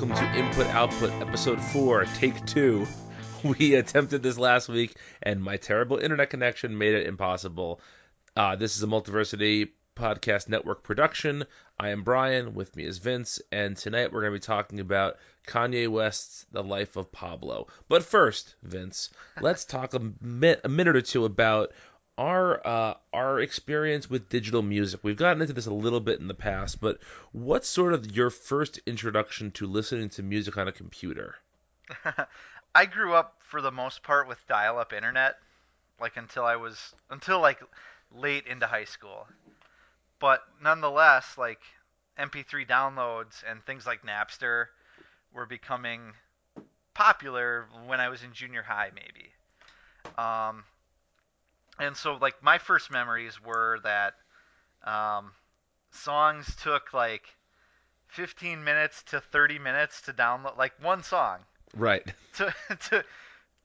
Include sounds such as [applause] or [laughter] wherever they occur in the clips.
welcome to Input Output, Episode 4, Take 2. [laughs] We attempted this last week, and my terrible internet connection made it impossible. Uh, this is a Multiversity Podcast Network production. I am Brian, with me is Vince, and tonight we're going to be talking about Kanye West's The Life of Pablo. But first, Vince, let's talk a, mi- a minute or two about our uh, our experience with digital music. We've gotten into this a little bit in the past, but what's sort of your first introduction to listening to music on a computer? [laughs] I grew up for the most part with dial-up internet, like until I was until like late into high school. But nonetheless, like MP3 downloads and things like Napster were becoming popular when I was in junior high, maybe. Um, and so like my first memories were that um, songs took like 15 minutes to 30 minutes to download like one song Right. [laughs] to, to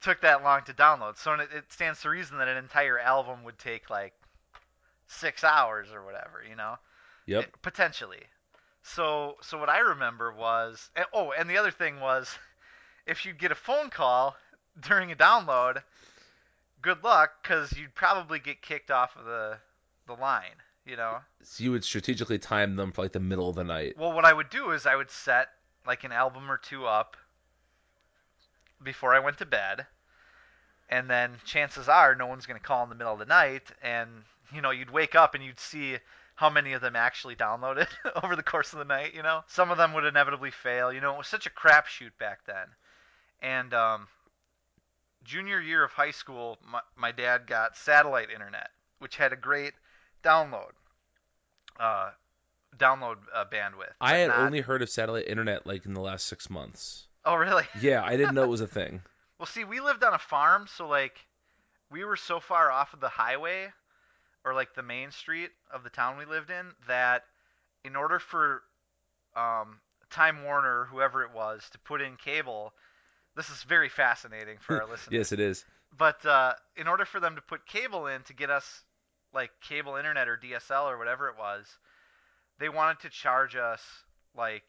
took that long to download so it, it stands to reason that an entire album would take like six hours or whatever you know Yep. It- potentially so so what i remember was oh and the other thing was [laughs] if you get a phone call during a download good luck because you'd probably get kicked off of the the line you know? So you would strategically time them for like the middle of the night. well what i would do is i would set like an album or two up before i went to bed and then chances are no one's going to call in the middle of the night and you know you'd wake up and you'd see how many of them actually downloaded [laughs] over the course of the night you know? Some of them would inevitably fail. You know it was such a crapshoot back then. And um, junior year of high school my, my dad got satellite internet which had a great download uh, download uh, bandwidth I had not- only heard of satellite internet like in the last six months. oh really [laughs] Yeah, I didn't know it was a thing. Well, see, we lived on a farm, so like we were so far off of the highway or like the main street of the town we lived in that in order for um, Time Warner whoever it was to put in cable, this is very fascinating for our [laughs] listeners. Yes, it is. But uh, in order for them to put cable in to get us like cable internet or DSL or whatever it was, they wanted to charge us like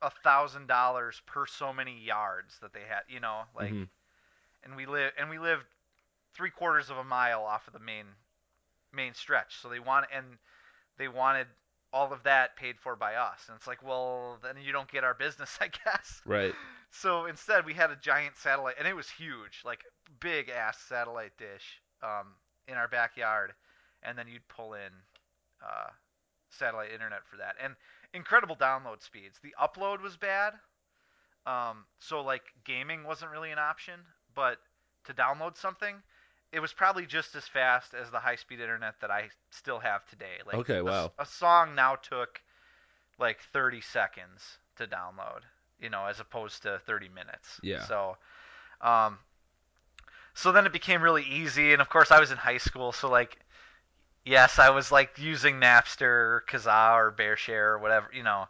a thousand dollars per so many yards that they had. You know, like, Mhm. and we live and we lived three quarters of a mile off of the main main stretch. So they want and they wanted all of that paid for by us. And it's like, well, then you don't get our business, [laughs] I guess. Right. So instead, we had a giant satellite, and it was huge, like big ass satellite dish um, in our backyard, and then you'd pull in uh, satellite internet for that, and incredible download speeds. The upload was bad, um, so like gaming wasn't really an option, but to download something, it was probably just as fast as the high speed internet that I still have today. Like Okay, a wow. a song now took like 30 seconds to download, you know, as opposed to 30 minutes. Yeah. So, um, so then it became really easy, and of course I was in high school, so like, yes, I was like using Napster or Kazaa or BearShare or whatever, you know,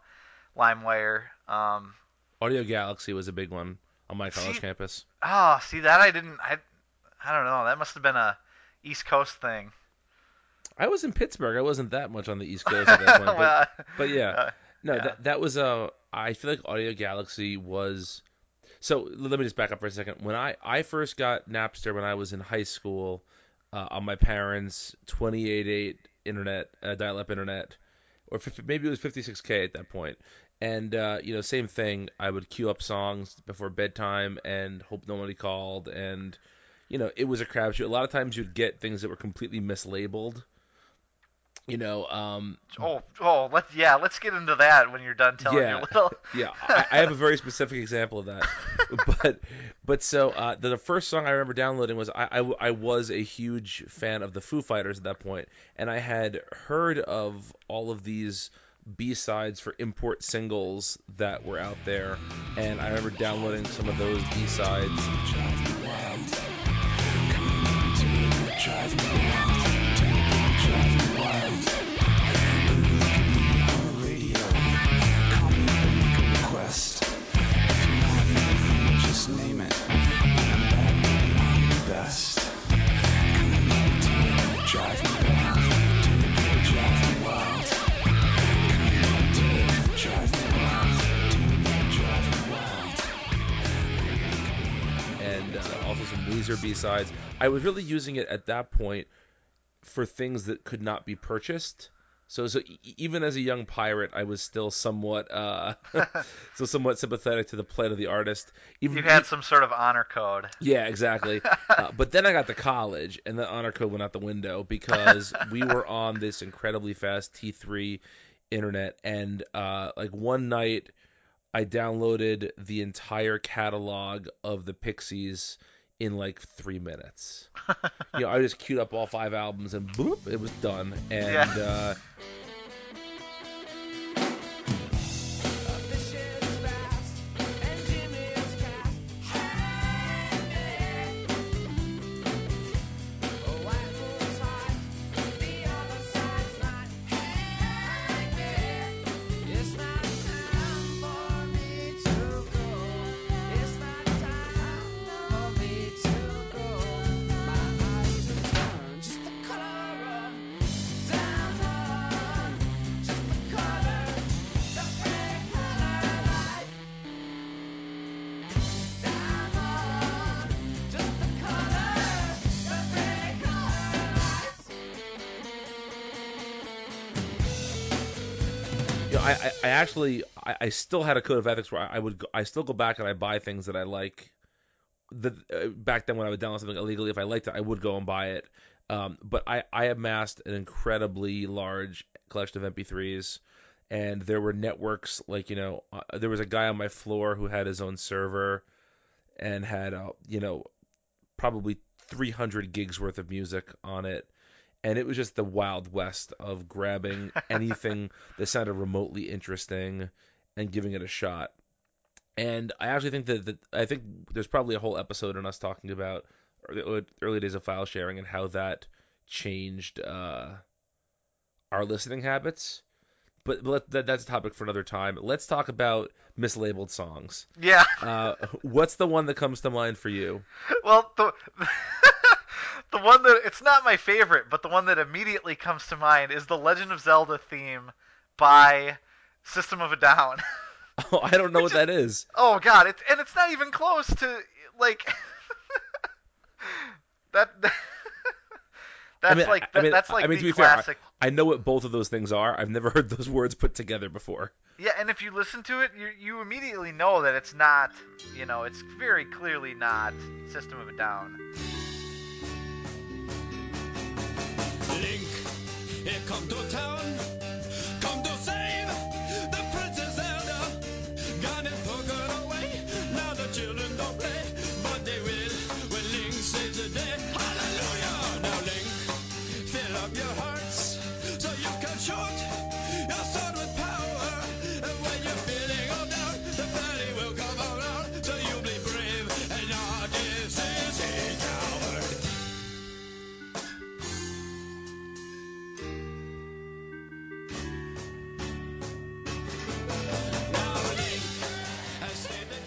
LimeWire. Um, Audio Galaxy was a big one on my college See- campus. oh, see that I didn't, I, I don't know, that must have been a East Coast thing. I was in Pittsburgh. I wasn't that much on the East [laughs] Coast at that point. But, but yeah. uh, No, Yeah. that that was a. I feel like Audio Galaxy was. So let me just back up for a second. When I I first got Napster when I was in high school, uh, on my parents' 28.8 internet, uh, dial-up internet, or 50, maybe it was 56k at that point. And uh, you know, same thing. I would queue up songs before bedtime and hope nobody called. And you know, it was a crapshoot. A lot of times you'd get things that were completely mislabeled. You know, um, oh, oh, let's yeah, let's get into that when you're done telling Yeah. your little. [laughs] Yeah, I, I have a very specific example of that. [laughs] but but so uh, the, the first song I remember downloading was I I was a huge fan of the Foo Fighters at that point, and I had heard of all of these B sides for import singles that were out there, and I remember downloading some of those B also some Weezer B sides. I was really using it at that point for things that could not be purchased. So, so even as a young pirate, I was still somewhat, uh, [laughs] [laughs] so somewhat sympathetic to the plight of the artist. Even You had some sort of honor code. yeah, exactly. [laughs] uh, but then I got to college, and the honor code went out the window because we were on this incredibly fast T3 internet, and uh, like one night, I downloaded the entire catalog of the Pixies in like three minutes. [laughs] you know, I just queued up all five albums, and boop, it was done. And Yeah. uh, actually I, I still had a code of ethics where I, I would go, I still go back and I buy things that I like. The uh, back then when I would download something illegally, if I liked it, I would go and buy it. Um, but I, I amassed an incredibly large collection of MP3s, and there were networks like you know uh, there was a guy on my floor who had his own server, and had uh, you know probably 300 gigs worth of music on it and it was just the wild west of grabbing [laughs] anything that sounded remotely interesting and giving it a shot. And I actually think that, that I think there's probably a whole episode on us talking about the early days of file sharing and how that changed uh, our listening habits. But, but let- that, that's a topic for another time. Let's talk about mislabeled songs. Yeah. Uh, what's the one that comes to mind for you? [laughs] Well, the [laughs] the one that it's not my favorite, but the one that immediately comes to mind is the Legend of Zelda theme by System of a Down. [laughs] Oh, I don't know what that is. oh God, it's and it's not even close to like [laughs] that. [laughs] that's mean, like I- I mean, that's like I mean, the to be fair, I- I know what both of those things are. I've never heard those words put together before. Yeah, and if you listen to it, you you immediately know that it's not. You know, it's very clearly not System of a Down. Come to town.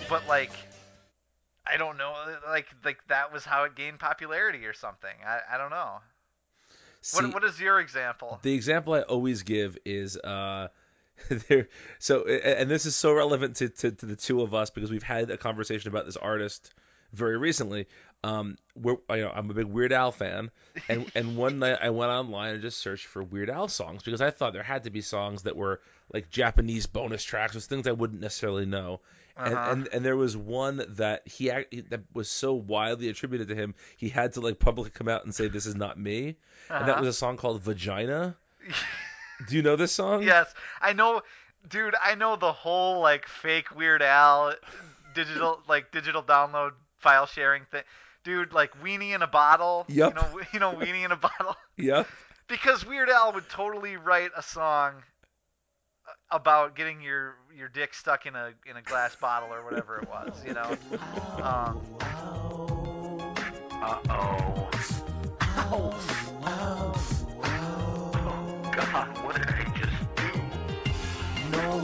But like I don't know, like like that was how it gained popularity or something. I, I don't know. See, what what is your example? the example I always give is uh, [laughs] there. So, and this is so relevant to, to, to the two of us because we've had a conversation about this artist very recently. Um, we're, you know, I'm a big Weird Al fan, and [laughs] and one night I went online and just searched for Weird Al songs because I thought there had to be songs that were like Japanese bonus tracks, or things I wouldn't necessarily know. And, Uh-huh. and and there was one that he that was so widely attributed to him, he had to like publicly come out and say this is not me, and that Uh-huh. was a song called Vagina. [laughs] Do you know this song? yes, I know, dude. I know the whole like fake Weird Al digital [laughs] like digital download file sharing thing. Dude, like weenie in a bottle. Yup. You know, you know, weenie in a [laughs] bottle. Yep. Because Weird Al would totally write a song about getting your your dick stuck in a in a glass bottle or whatever it was, you know. Um, uh oh.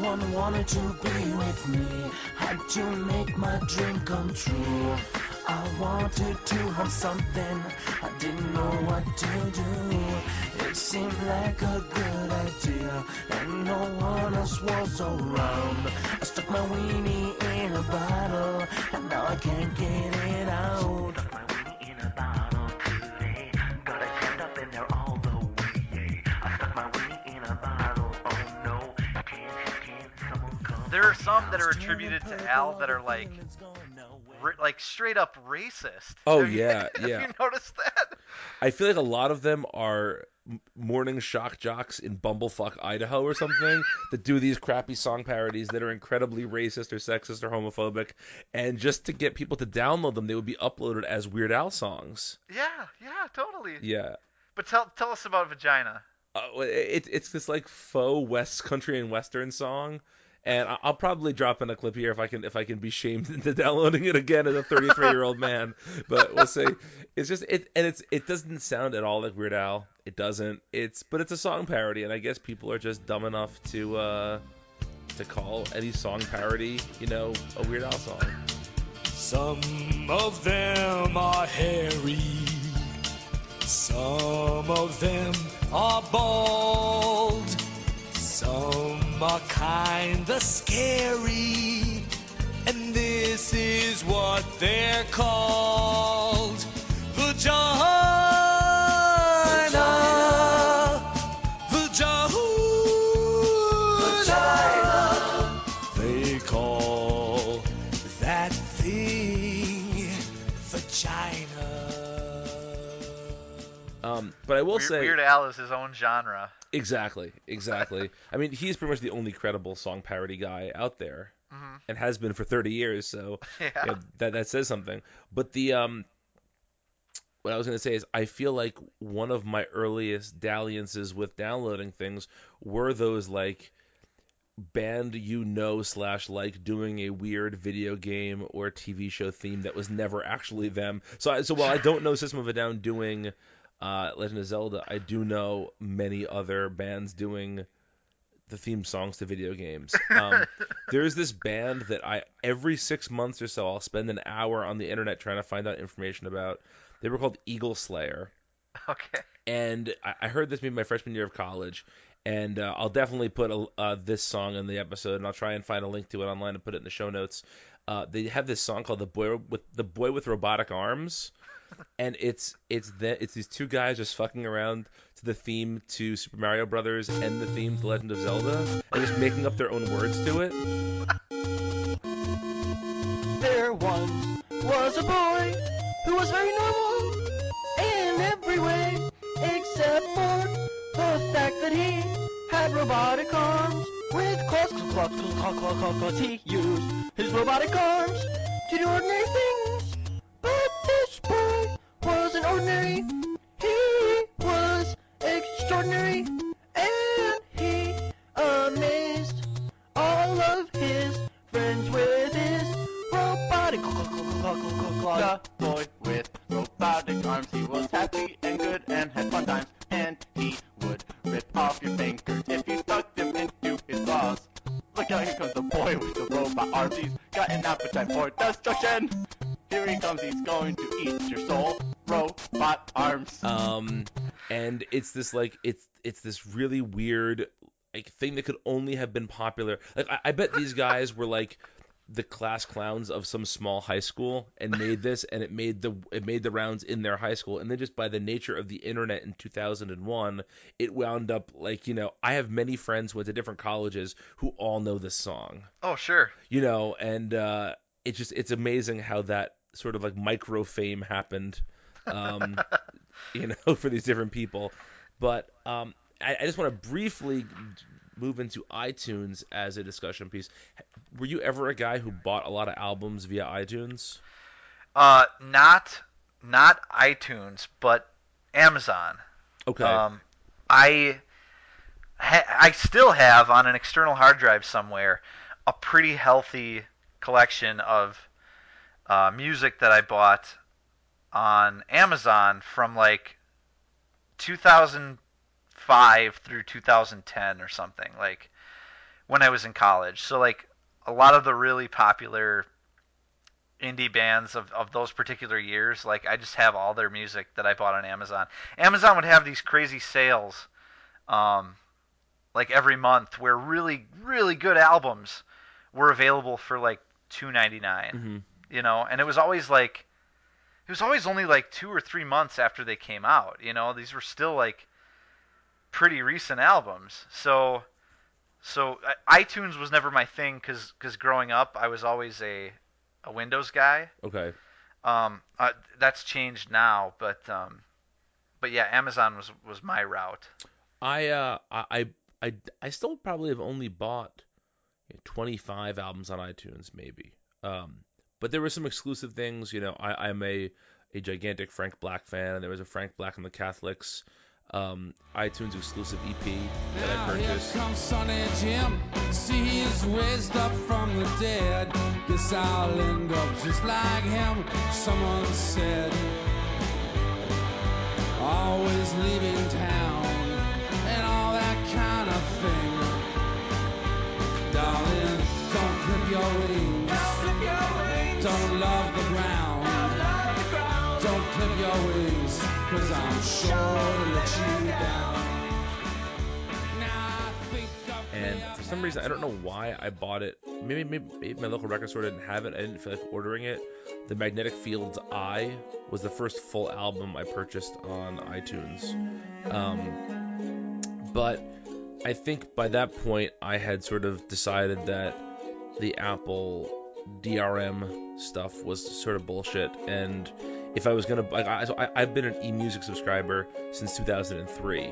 One wanted to be with me. Had to make my dream come true. I wanted to have something. I didn't know what to do. It seemed like a good idea, and no one else was around. I stuck my weenie in a bottle, and now I can't get it out. Are some that are attributed to Al that are like, ri- like straight up racist. Oh, Have you- yeah, [laughs] have yeah. you noticed that? I feel like a lot of them are m- morning shock jocks in Bumblefuck, Idaho, or something [laughs] that do these crappy song parodies that are incredibly racist or sexist or homophobic, and just to get people to download them, they would be uploaded as Weird Al songs. Yeah, yeah, totally. Yeah. But tell tell us about vagina. Uh, it, it's this like faux West country and western song, and I'll probably drop in a clip here if I can if I can be shamed [laughs] into downloading it again as a 33 year old man. But we'll see. It's just it and it's it doesn't sound at all like Weird Al. It doesn't. It's but it's a song parody, and I guess people are just dumb enough to uh to call any song parody, you know, a Weird Al song. Some of them are hairy. Some of them are bald. Some are kinda scary. And this is what they're called. the Vagina. Um, but I will Weird, say Weird Al is his own genre. Exactly, exactly. I mean, he's pretty much the only credible song parody guy out there, Mhm. and has been for 30 years. So [laughs] Yeah. that that says something. But the um, what I was gonna say is, I feel like one of my earliest dalliances with downloading things were those like band you know slash like doing a weird video game or TV show theme that was never actually them. So I, so while I don't know System of a Down doing uh, Legend of Zelda, I do know many other bands doing the theme songs to video games. Um, [laughs] there's this band that I every six months or so I'll spend an hour on the internet trying to find out information about. They were called Eagle Slayer Okay. and I, I heard this maybe my freshman year of college, and uh, I'll definitely put a, uh, this song in the episode, and I'll try and find a link to it online and put it in the show notes. Uh, they have this song called "The Boy with the Boy with Robotic Arms," and it's it's the, it's these two guys just fucking around to the theme to Super Mario Brothers and the theme to Legend of Zelda, and just making up their own words to it. There once was a boy who was very normal in every way, except for the fact that he had robotic arms with claws. He used his robotic arms to do ordinary things, wasn't ordinary. He was extraordinary, and he amazed all of his friends with his robotic. The boy with robotic arms, he was happy and good and had fun times. And he would rip off your fingers if you stuck them into his claws. Look out, here comes the boy with the robot arms. He's got an appetite for destruction. Here he comes, he's going to eat your soul. Robot arms. um and it's this like it's it's this really weird like thing that could only have been popular like I, I bet these guys were like the class clowns of some small high school and made this and it made the it made the rounds in their high school and then just by the nature of the internet in 2001 it wound up like you know I have many friends who went to different colleges who all know this song Oh sure. you know and uh it's just it's amazing how that sort of like micro fame happened um [laughs] you know [laughs] for these different people. But um I, I just want to briefly move into iTunes as a discussion piece. Were you ever a guy who bought a lot of albums via iTunes? Uh, not not iTunes, but Amazon. okay. Um, I ha- I still have on an external hard drive somewhere a pretty healthy collection of uh, music that I bought on Amazon from like 2005 through 2010 or something, like when I was in college. So like a lot of the really popular indie bands of, of those particular years, like I just have all their music that I bought on Amazon. Amazon would have these crazy sales, um, like every month, where really really good albums were available for like two ninety nine. hmm You know, and it was always like, it was always only like two or three months after they came out. You know, these were still like pretty recent albums. So so iTunes was never my thing because growing up I was always a a Windows guy. Okay. Um, uh, that's changed now, but um, but yeah, Amazon was was my route. I uh I I I still probably have only bought 25 albums on iTunes maybe. Um, but there were some exclusive things. You know, I I'm a a gigantic Frank Black fan, and there was a Frank Black and the Catholics um, iTunes exclusive EP that I Now here purchased. comes Sonny Jim. See, he's raised up from the dead. Guess I'll end up just like him. Someone said, always leaving town And for some reason, I don't know why I bought it. Maybe, maybe, maybe my local record store didn't have it. I didn't feel like ordering it. The Magnetic Fields Eye was the first full album I purchased on iTunes. Um, but I think by that point, I had sort of decided that the Apple DRM stuff was sort of bullshit. And if I was gonna, like, I, so I, I've been an eMusic subscriber since 2003.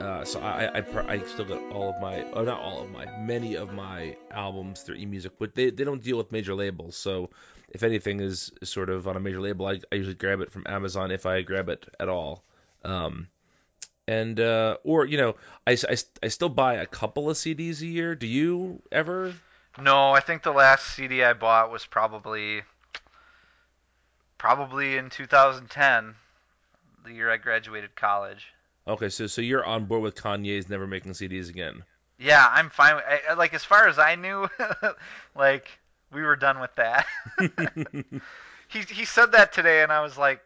Uh, so I, I, I, still got all of my, oh not all of my, many of my albums through eMusic, but they, they don't deal with major labels. So if anything is, is sort of on a major label, I, I usually grab it from Amazon if I grab it at all. Um, and uh, or you know, I, I, I still buy a couple of CDs a year. Do you ever? No, I think the last CD I bought was probably probably in 2010, the year I graduated college. Okay, so so you're on board with Kanye's never making CDs again. Yeah, I'm fine. With, I, like as far as I knew, [laughs] like we were done with that. [laughs] he he said that today, and I was like,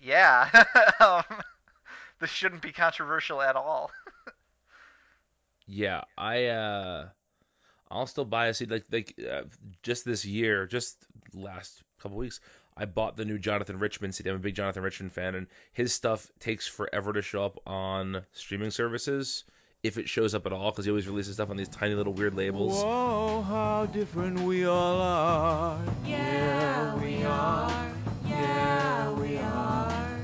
yeah, [laughs] um, this shouldn't be controversial at all. Yeah, I uh I'll still buy a CD like like uh, just this year, just last couple weeks, I bought the new Jonathan Richman CD. I'm a big Jonathan Richman fan and his stuff takes forever to show up on streaming services if it shows up at all because he always releases stuff on these tiny little weird labels. Whoa, how different we all are. Yeah, we are. Yeah, we are.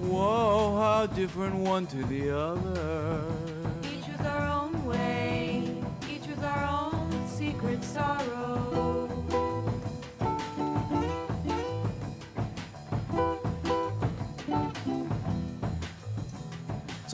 Whoa, how different one to the other. Each with our own way, each with our own secret sorrow.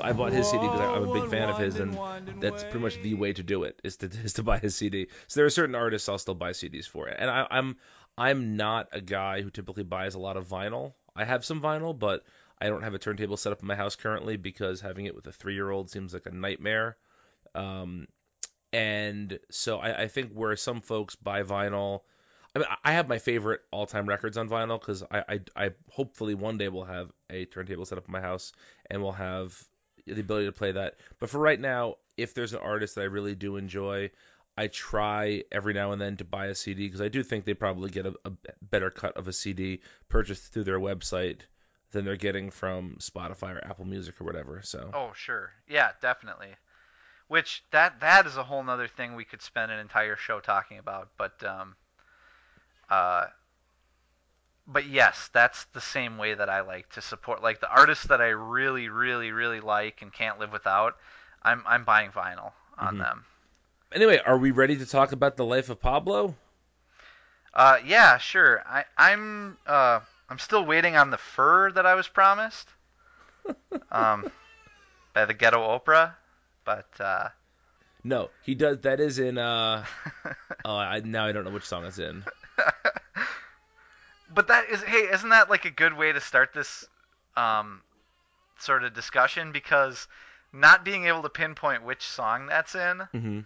I bought his CD because I'm a big fan of his and that's pretty much the way to do it is to [laughs] is to buy his CD. So there are certain artists I'll still buy CDs for, and I, I'm I'm not a guy who typically buys a lot of vinyl. I have some vinyl, but I don't have a turntable set up in my house currently because having it with a three year old seems like a nightmare. Um, and so I, I think where some folks buy vinyl, I mean I have my favorite all time records on vinyl because I, I I hopefully one day will have a turntable set up in my house and we'll have the ability to play that. But for right now, if there's an artist that I really do enjoy, I try every now and then to buy a CD because I do think they probably get a, a better cut of a CD purchased through their website than they're getting from Spotify or Apple Music or whatever. So Oh, sure. Yeah, definitely. Which that that is a whole nother thing we could spend an entire show talking about. But um, uh, but yes, that's the same way that I like to support like the artists that I really, really, really like and can't live without. I'm I'm buying vinyl on Mhm. them. anyway, are we ready to talk about the life of Pablo? Uh, yeah, sure. I I'm uh I'm still waiting on the fur that I was promised. [laughs] um, by the Ghetto Oprah, but uh. No, he does. That is in. uh [laughs] Oh, I, now I don't know which song it's in. But that is hey, isn't that like a good way to start this um sort of discussion because not being able to pinpoint which song that's in hmm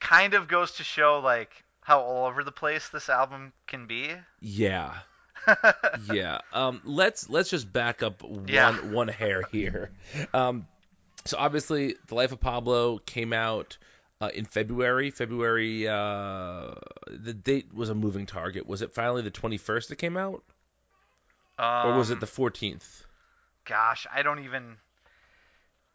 kind of goes to show like how all over the place this album can be. Yeah. [laughs] yeah. Um, let's let's just back up one Yeah. one hair here. Um, so obviously, The Life of Pablo came out uh, in February. February. Uh, the date was a moving target. Was it finally the 21st that came out, um, or was it the 14th? gosh, I don't even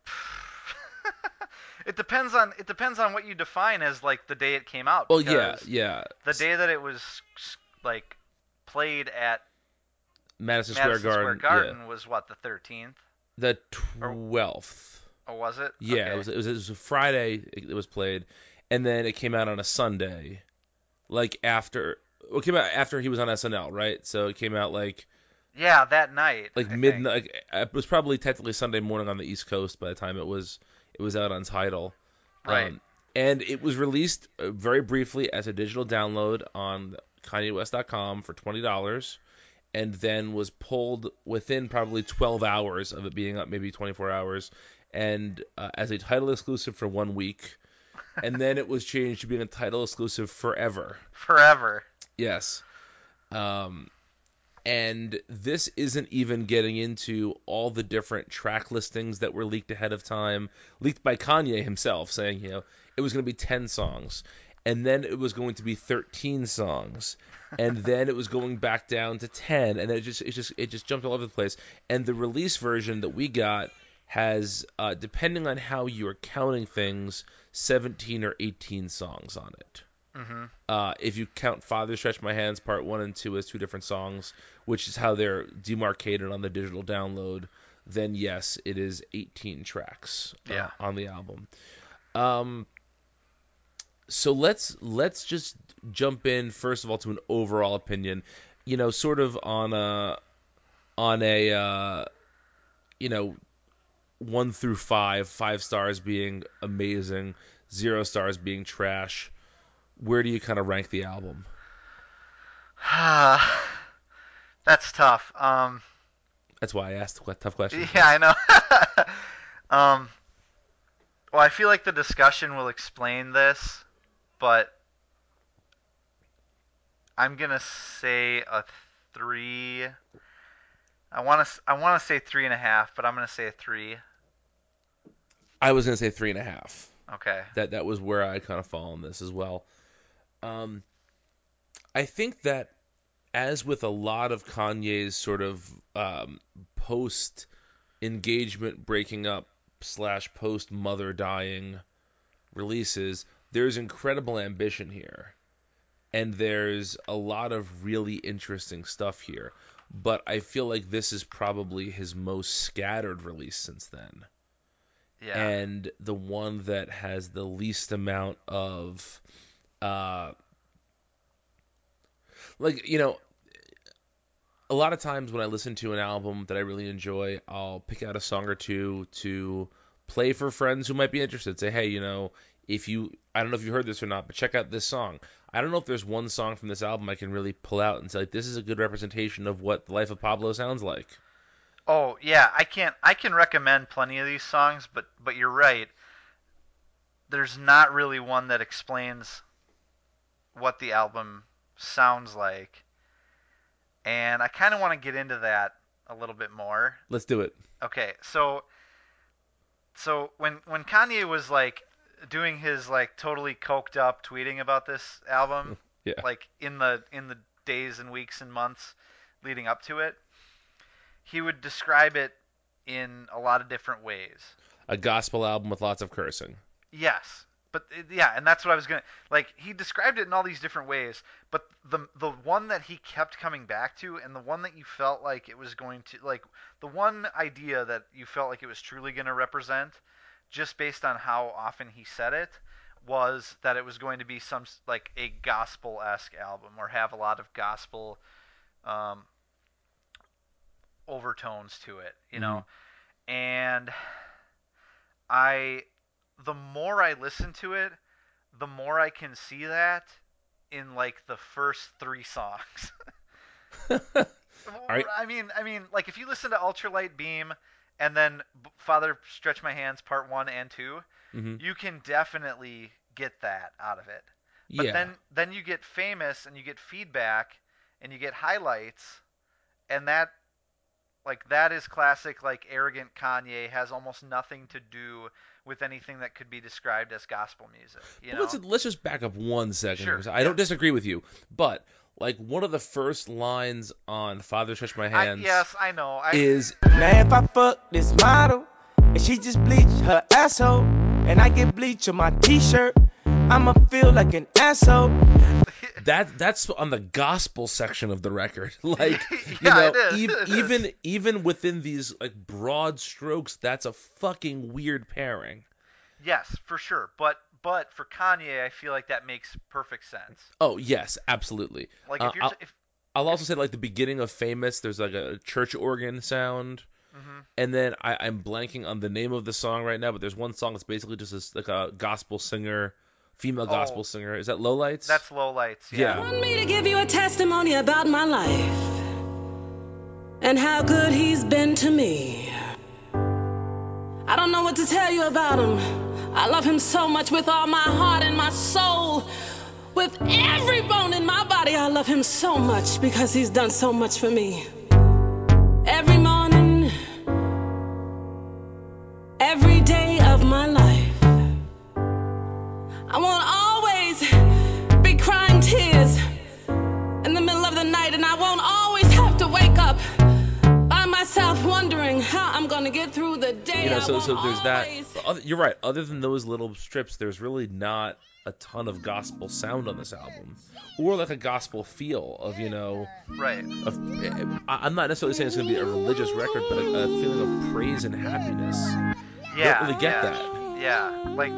[laughs] it depends on it depends on what you define as like the day it came out. Well, yeah, yeah. The day that it was like played at Madison Square Madison Garden. Square Garden was what the 13th. The twelfth. Or was it? Yeah, Okay. it was it was it was a Friday it, was played, and then it came out on a Sunday, like after well, it came out after he was on SNL, right? So it came out like Yeah, that night. like I midnight. Like, it was probably technically Sunday morning on the East Coast by the time it was it was out on Tidal. Right. Um, and it was released uh, very briefly as a digital download on KanyeWest.com for twenty dollars, and then was pulled within probably twelve hours of it being up, maybe twenty four hours, and uh, as a Tidal exclusive for one week, and then it was changed to being a Tidal exclusive forever. Forever. Yes. Um, and this isn't even getting into all the different track listings that were leaked ahead of time, leaked by Kanye himself, saying, you know, it was going to be 10 songs. And then it was going to be 13 songs, and then it was going back down to 10, and it just it just it just jumped all over the place. And the release version that we got has, uh, depending on how you're counting things, 17 or 18 songs on it. hmm Uh, if you count Father Stretch My Hands Part 1 and 2 as two different songs, which is how they're demarcated on the digital download, then yes, it is 18 tracks uh, Yeah. on the album. Um, so let's let's just jump in first of all to an overall opinion, you know, sort of on a on a uh, you know one through five, five stars being amazing, zero stars being trash. Where do you kind of rank the album? [sighs] That's tough. Um, That's why I asked the tough question. yeah, I know. [laughs] um, well, I feel like the discussion will explain this, but I'm gonna say a three. I want to. I want to say three and a half, but I'm gonna say a three. I was gonna say three and a half. Okay. That that was where I kind of fall on this as well. Um, I think that as with a lot of Kanye's sort of um, post engagement breaking up slash post mother dying releases, there's incredible ambition here, and there's a lot of really interesting stuff here. But I feel like this is probably his most scattered release since then Yeah. and the one that has the least amount of uh like you know a lot of times when I listen to an album that I really enjoy, I'll pick out a song or two to play for friends who might be interested. Say, hey, you know, if you, I don't know if you heard this or not, but check out this song. I don't know if there's one song from this album I can really pull out and say, like, this is a good representation of what the life of Pablo sounds like. Oh yeah, I can't. I can recommend plenty of these songs, but but you're right. There's not really one that explains what the album sounds like, and I kind of want to get into that a little bit more. Let's do it. Okay, so so when when Kanye was like doing his like totally coked up tweeting about this album, [laughs] Yeah. like in the in the days and weeks and months leading up to it, he would describe it in a lot of different ways. A gospel album with lots of cursing. Yes, but uh, yeah, and that's what I was gonna like. He described it in all these different ways, but the the one that he kept coming back to, and the one that you felt like it was going to like the one idea that you felt like it was truly going to represent, just based on how often he said it, was that it was going to be some like a gospel esque album or have a lot of gospel um, overtones to it, you know, and I the more I listen to it, the more I can see that in like the first three songs. [laughs] Are- I mean, I mean, like if you listen to Ultralight Beam and then Father Stretch My Hands Part One and 2 hmm you can definitely get that out of it. But Yeah. then then you get famous and you get feedback and you get highlights and that like that is classic like arrogant Kanye has almost nothing to do with anything that could be described as gospel music. You know? let's let's just back up one second Sure, because I don't disagree with you, but like one of the first lines on Father Stretch My I, Hands yes, I know. I, is man, if I fuck this model and she just bleach her asshole, and I get bleach on my t-shirt, I'ma feel like an asshole. [laughs] that that's on the gospel section of the record. [laughs] Like [laughs] you Yeah, know, it is, ev- even even within these like broad strokes, that's a fucking weird pairing. yes, for sure. But but for Kanye, I feel like that makes perfect sense. Oh yes, absolutely. Like Uh, if you're I'll- if I'll also say like the beginning of Famous, there's like a church organ sound. Mhm. And then I, I'm blanking on the name of the song right now, but there's one song that's basically just this, like a gospel singer, female Oh. gospel singer. Is that Lowlights? that's low lights. Yeah. Yeah. want me to give you a testimony about my life and how good he's been to me. I don't know what to tell you about him. I love him so much with all my heart and my soul. With every bone in my body, I love him so much because he's done so much for me. Every morning, get through the day. you know, so so there's that. always- but other- You're right. Other than those little strips, there's really not a ton of gospel sound on this album, or like a gospel feel of you know. Right. Of, I- I'm not necessarily saying it's going to be a religious record, but a, a feeling of praise and happiness. Yeah. Don't really get yeah, that. Yeah. Like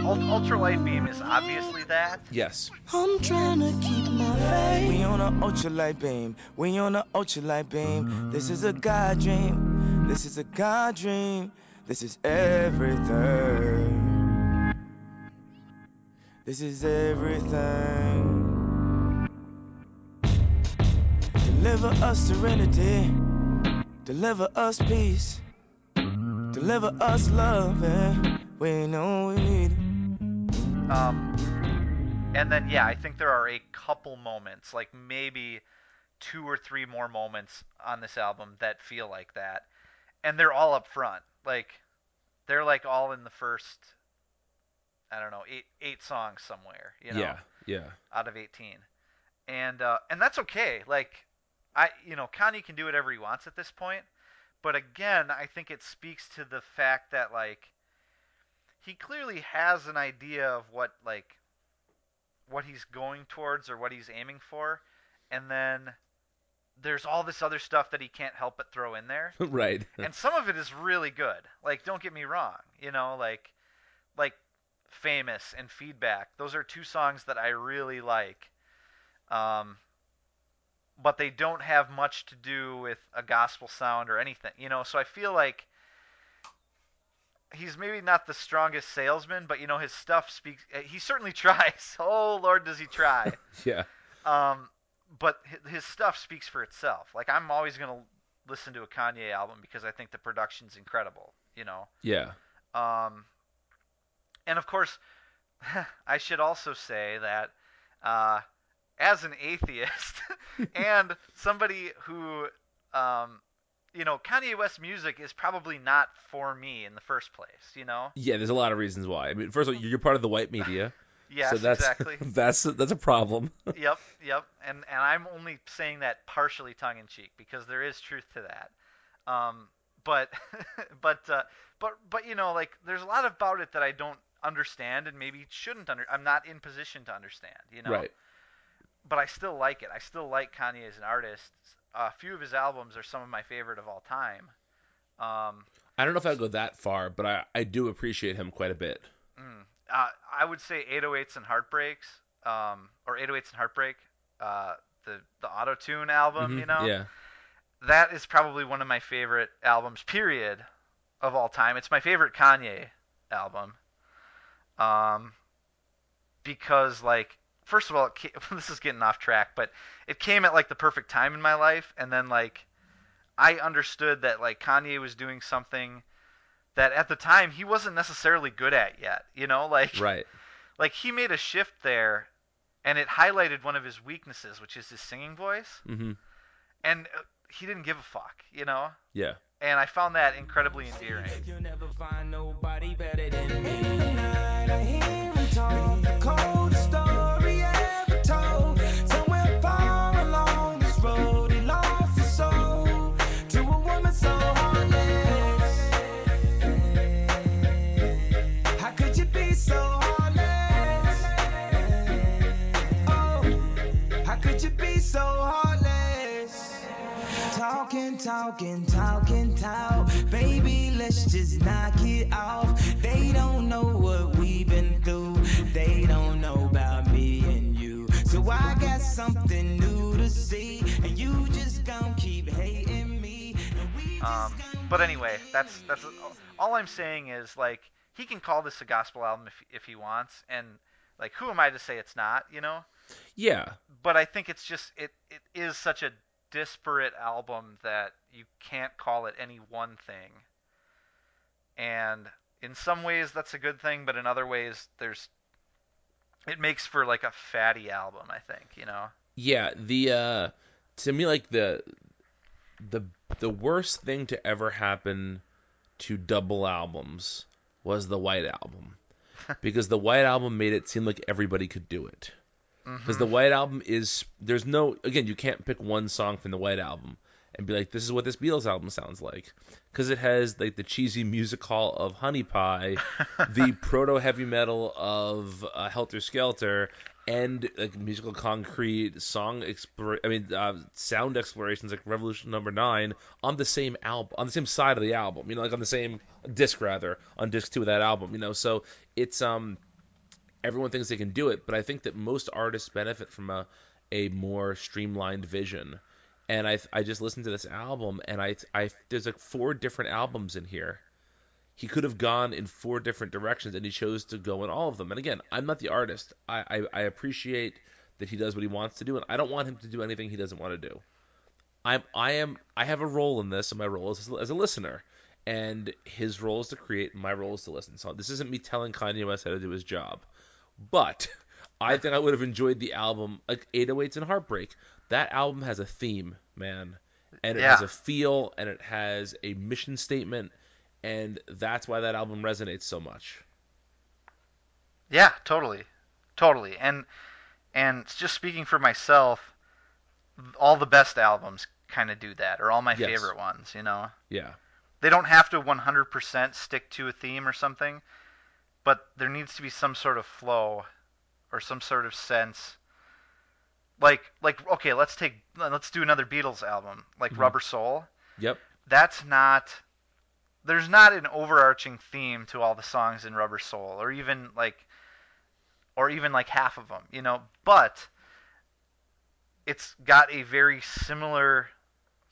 Ult- ultralight beam is obviously that. Yes. I'm trying to keep my faith. We on a ultralight beam. We on a ultralight beam. This is a God dream. This is a God dream. This is everything. This is everything. Deliver us serenity. Deliver us peace. Deliver us love. And we know we need it. Um, and then yeah, I think there are a couple moments, like maybe two or three more moments on this album that feel like that, and they're all up front. Like they're like all in the first, I don't know, eight eight songs somewhere. You know, Yeah. Yeah. out of 18 and uh, and that's okay like i you know kanye can do whatever he wants at this point but again i think it speaks to the fact that like he clearly has an idea of what like what he's going towards or what he's aiming for and then there's all this other stuff that he can't help but throw in there [laughs] right. and some of it is really good. Like, don't get me wrong, you know, like, like, famous and feedback. Those are two songs that I really like. Um, but they don't have much to do with a gospel sound or anything, you know. So I feel like he's maybe not the strongest salesman, but you know his stuff speaks. He certainly [laughs] tries. Oh Lord, does he try? [laughs] yeah. Um, but his stuff speaks for itself. Like I'm always gonna listen to a Kanye album because I think the production's incredible. You know. Yeah. Um, and of course, [laughs] I should also say that uh, as an atheist [laughs] and somebody who, um, you know, Kanye West music is probably not for me in the first place. You know. Yeah. There's a lot of reasons why. I mean, first of all, you're part of the white media, Yes, so that's exactly. [laughs] that's that's a problem. [laughs] yep, yep. And and I'm only saying that partially tongue in cheek because there is truth to that. Um, but [laughs] but uh, but but you know, like there's a lot about it that I don't understand and maybe shouldn't under. I'm not in position to understand. You know. Right. But I still like it. I still like Kanye as an artist. A few of his albums are some of my favorite of all time. Um, I don't know if I'd go that far, but I I do appreciate him quite a bit. Mm. Uh, I would say 808s and Heartbreaks, um, or 808s and Heartbreak, uh, the the auto tune album. Mhm, You know, Yeah. that is probably one of my favorite albums, period, of all time. It's my favorite Kanye album, um, because like first of all, it ca- [laughs] this is getting off track, but it came at like the perfect time in my life, and then like I understood that like Kanye was doing something that at the time he wasn't necessarily good at yet. You know, like Right. like he made a shift there, and it highlighted one of his weaknesses, which is his singing voice, hmm and uh, he didn't give a fuck. You know, Yeah. and I found that incredibly endearing. Talking, talking, talking, talk. Baby, let's just knock it off. They don't know what we've been through. They don't know about me and you. So I got something new to see. And you just gon' keep hating me. And we just Um, but anyway, that's that's all I'm saying is like he can call this a gospel album if if he wants, and like who am I to say it's not, you know? Yeah, But I think it's just it it is such a disparate album that you can't call it any one thing. And in some ways that's a good thing, but in other ways there's it makes for like a fatty album, I think, you know. yeah. The uh, to me, like the the the worst thing to ever happen to double albums was the White Album, [laughs] because the White Album made it seem like everybody could do it. Because the White Album is there's no again you can't pick one song from the White Album and be like this is what this Beatles album sounds like. Because it has like the cheesy music hall of Honey Pie, [laughs] the proto heavy metal of uh, Helter Skelter, and like musique concrète song explore I mean uh, sound explorations like Revolution Number Nine on the same album on the same side of the album you know like on the same disc rather on disc two of that album you know? So it's um everyone thinks they can do it, but I think that most artists benefit from a a more streamlined vision. And I I just listened to this album and I I there's like four different albums in here. He could have gone in four different directions and he chose to go in all of them. And again, I'm not the artist. I I, I appreciate that he does what he wants to do and I don't want him to do anything he doesn't want to do. I'm I am I have a role in this and my role is as a listener. And his role is to create, my role is to listen. So this isn't me telling Kanye West how to do his job. But [laughs] I think I would have enjoyed the album like 808s and Heartbreak. That album has a theme, man. And it has a feel and it has a mission statement and that's why that album resonates so much. Yeah, totally, totally. And and just speaking for myself, all the best albums kind of do that, or all my Yes. favorite ones. You know, Yeah. they don't have to 100% stick to a theme or something, but there needs to be some sort of flow, or some sort of sense. Like like okay, let's take let's do another Beatles album, like Mhm. Rubber Soul. Yep. That's not there's not an overarching theme to all the songs in Rubber Soul, or even like, or even like half of them, you know. But it's got a very similar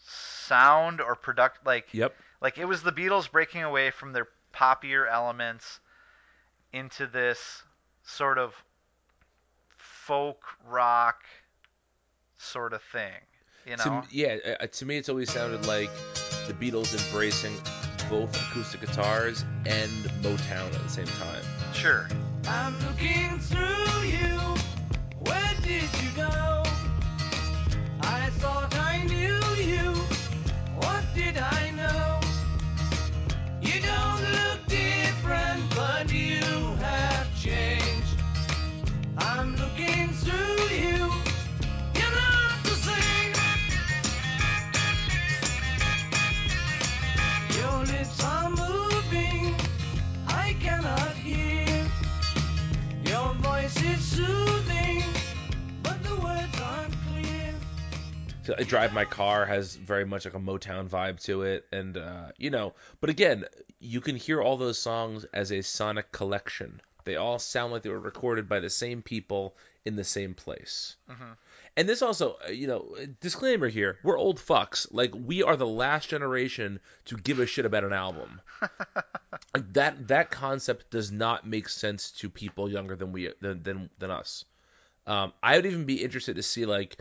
sound or product, like Yep. like it was the Beatles breaking away from their poppier elements into this sort of folk rock sort of thing, you know. To, yeah, uh, to me it's always sounded like the Beatles embracing both acoustic guitars and Motown at the same time. Sure. I drive my car has very much like a Motown vibe to it, and uh, you know, but again, you can hear all those songs as a sonic collection. They all sound like they were recorded by the same people in the same place. Mhm. And this also, uh, you know, disclaimer here: we're old fucks. Like we are the last generation to give a shit about an album. [laughs] like that that concept does not make sense to people younger than we than than, than us. Um, I would even be interested to see like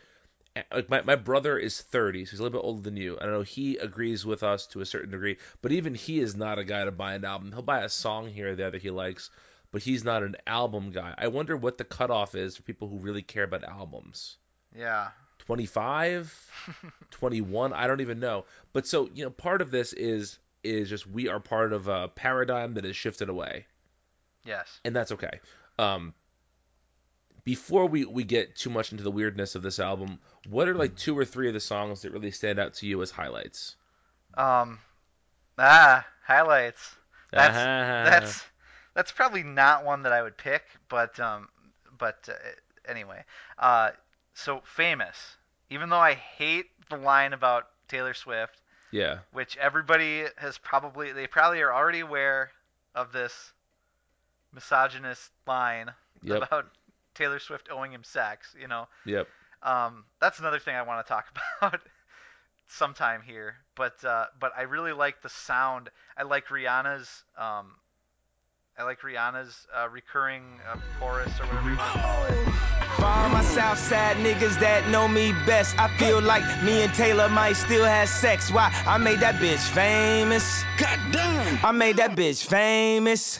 like my, my brother is 30 so he's a little bit older than you. I know he agrees with us to a certain degree but even he is not a guy to buy an album. He'll buy a song here or there that he likes but he's not an album guy. I wonder what the cutoff is for people who really care about albums. Yeah. 25 [laughs] 21 i don't even know. But so you know part of this is is just we are part of a paradigm that has shifted away. Yes. and that's okay. Um, before we, we get too much into the weirdness of this album, what are like two or three of the songs that really stand out to you as highlights? Um. Ah, highlights. That's Ah. that's that's probably not one that I would pick, but um, but uh, anyway, uh, so famous even though I hate the line about Taylor Swift, Yeah. which everybody has probably they probably are already aware of this misogynist line Yep. about Taylor Swift owing him sex, you know. Yep. Um, that's another thing I want to talk [laughs] about sometime here. But uh, but I really like the sound. I like Rihanna's um, I like Rihanna's uh, recurring uh, chorus or whatever you want to call it. For all my Southside niggas that know me best, I feel like me and Taylor might still have sex. Why? I made that bitch famous. God damn. I made that bitch famous.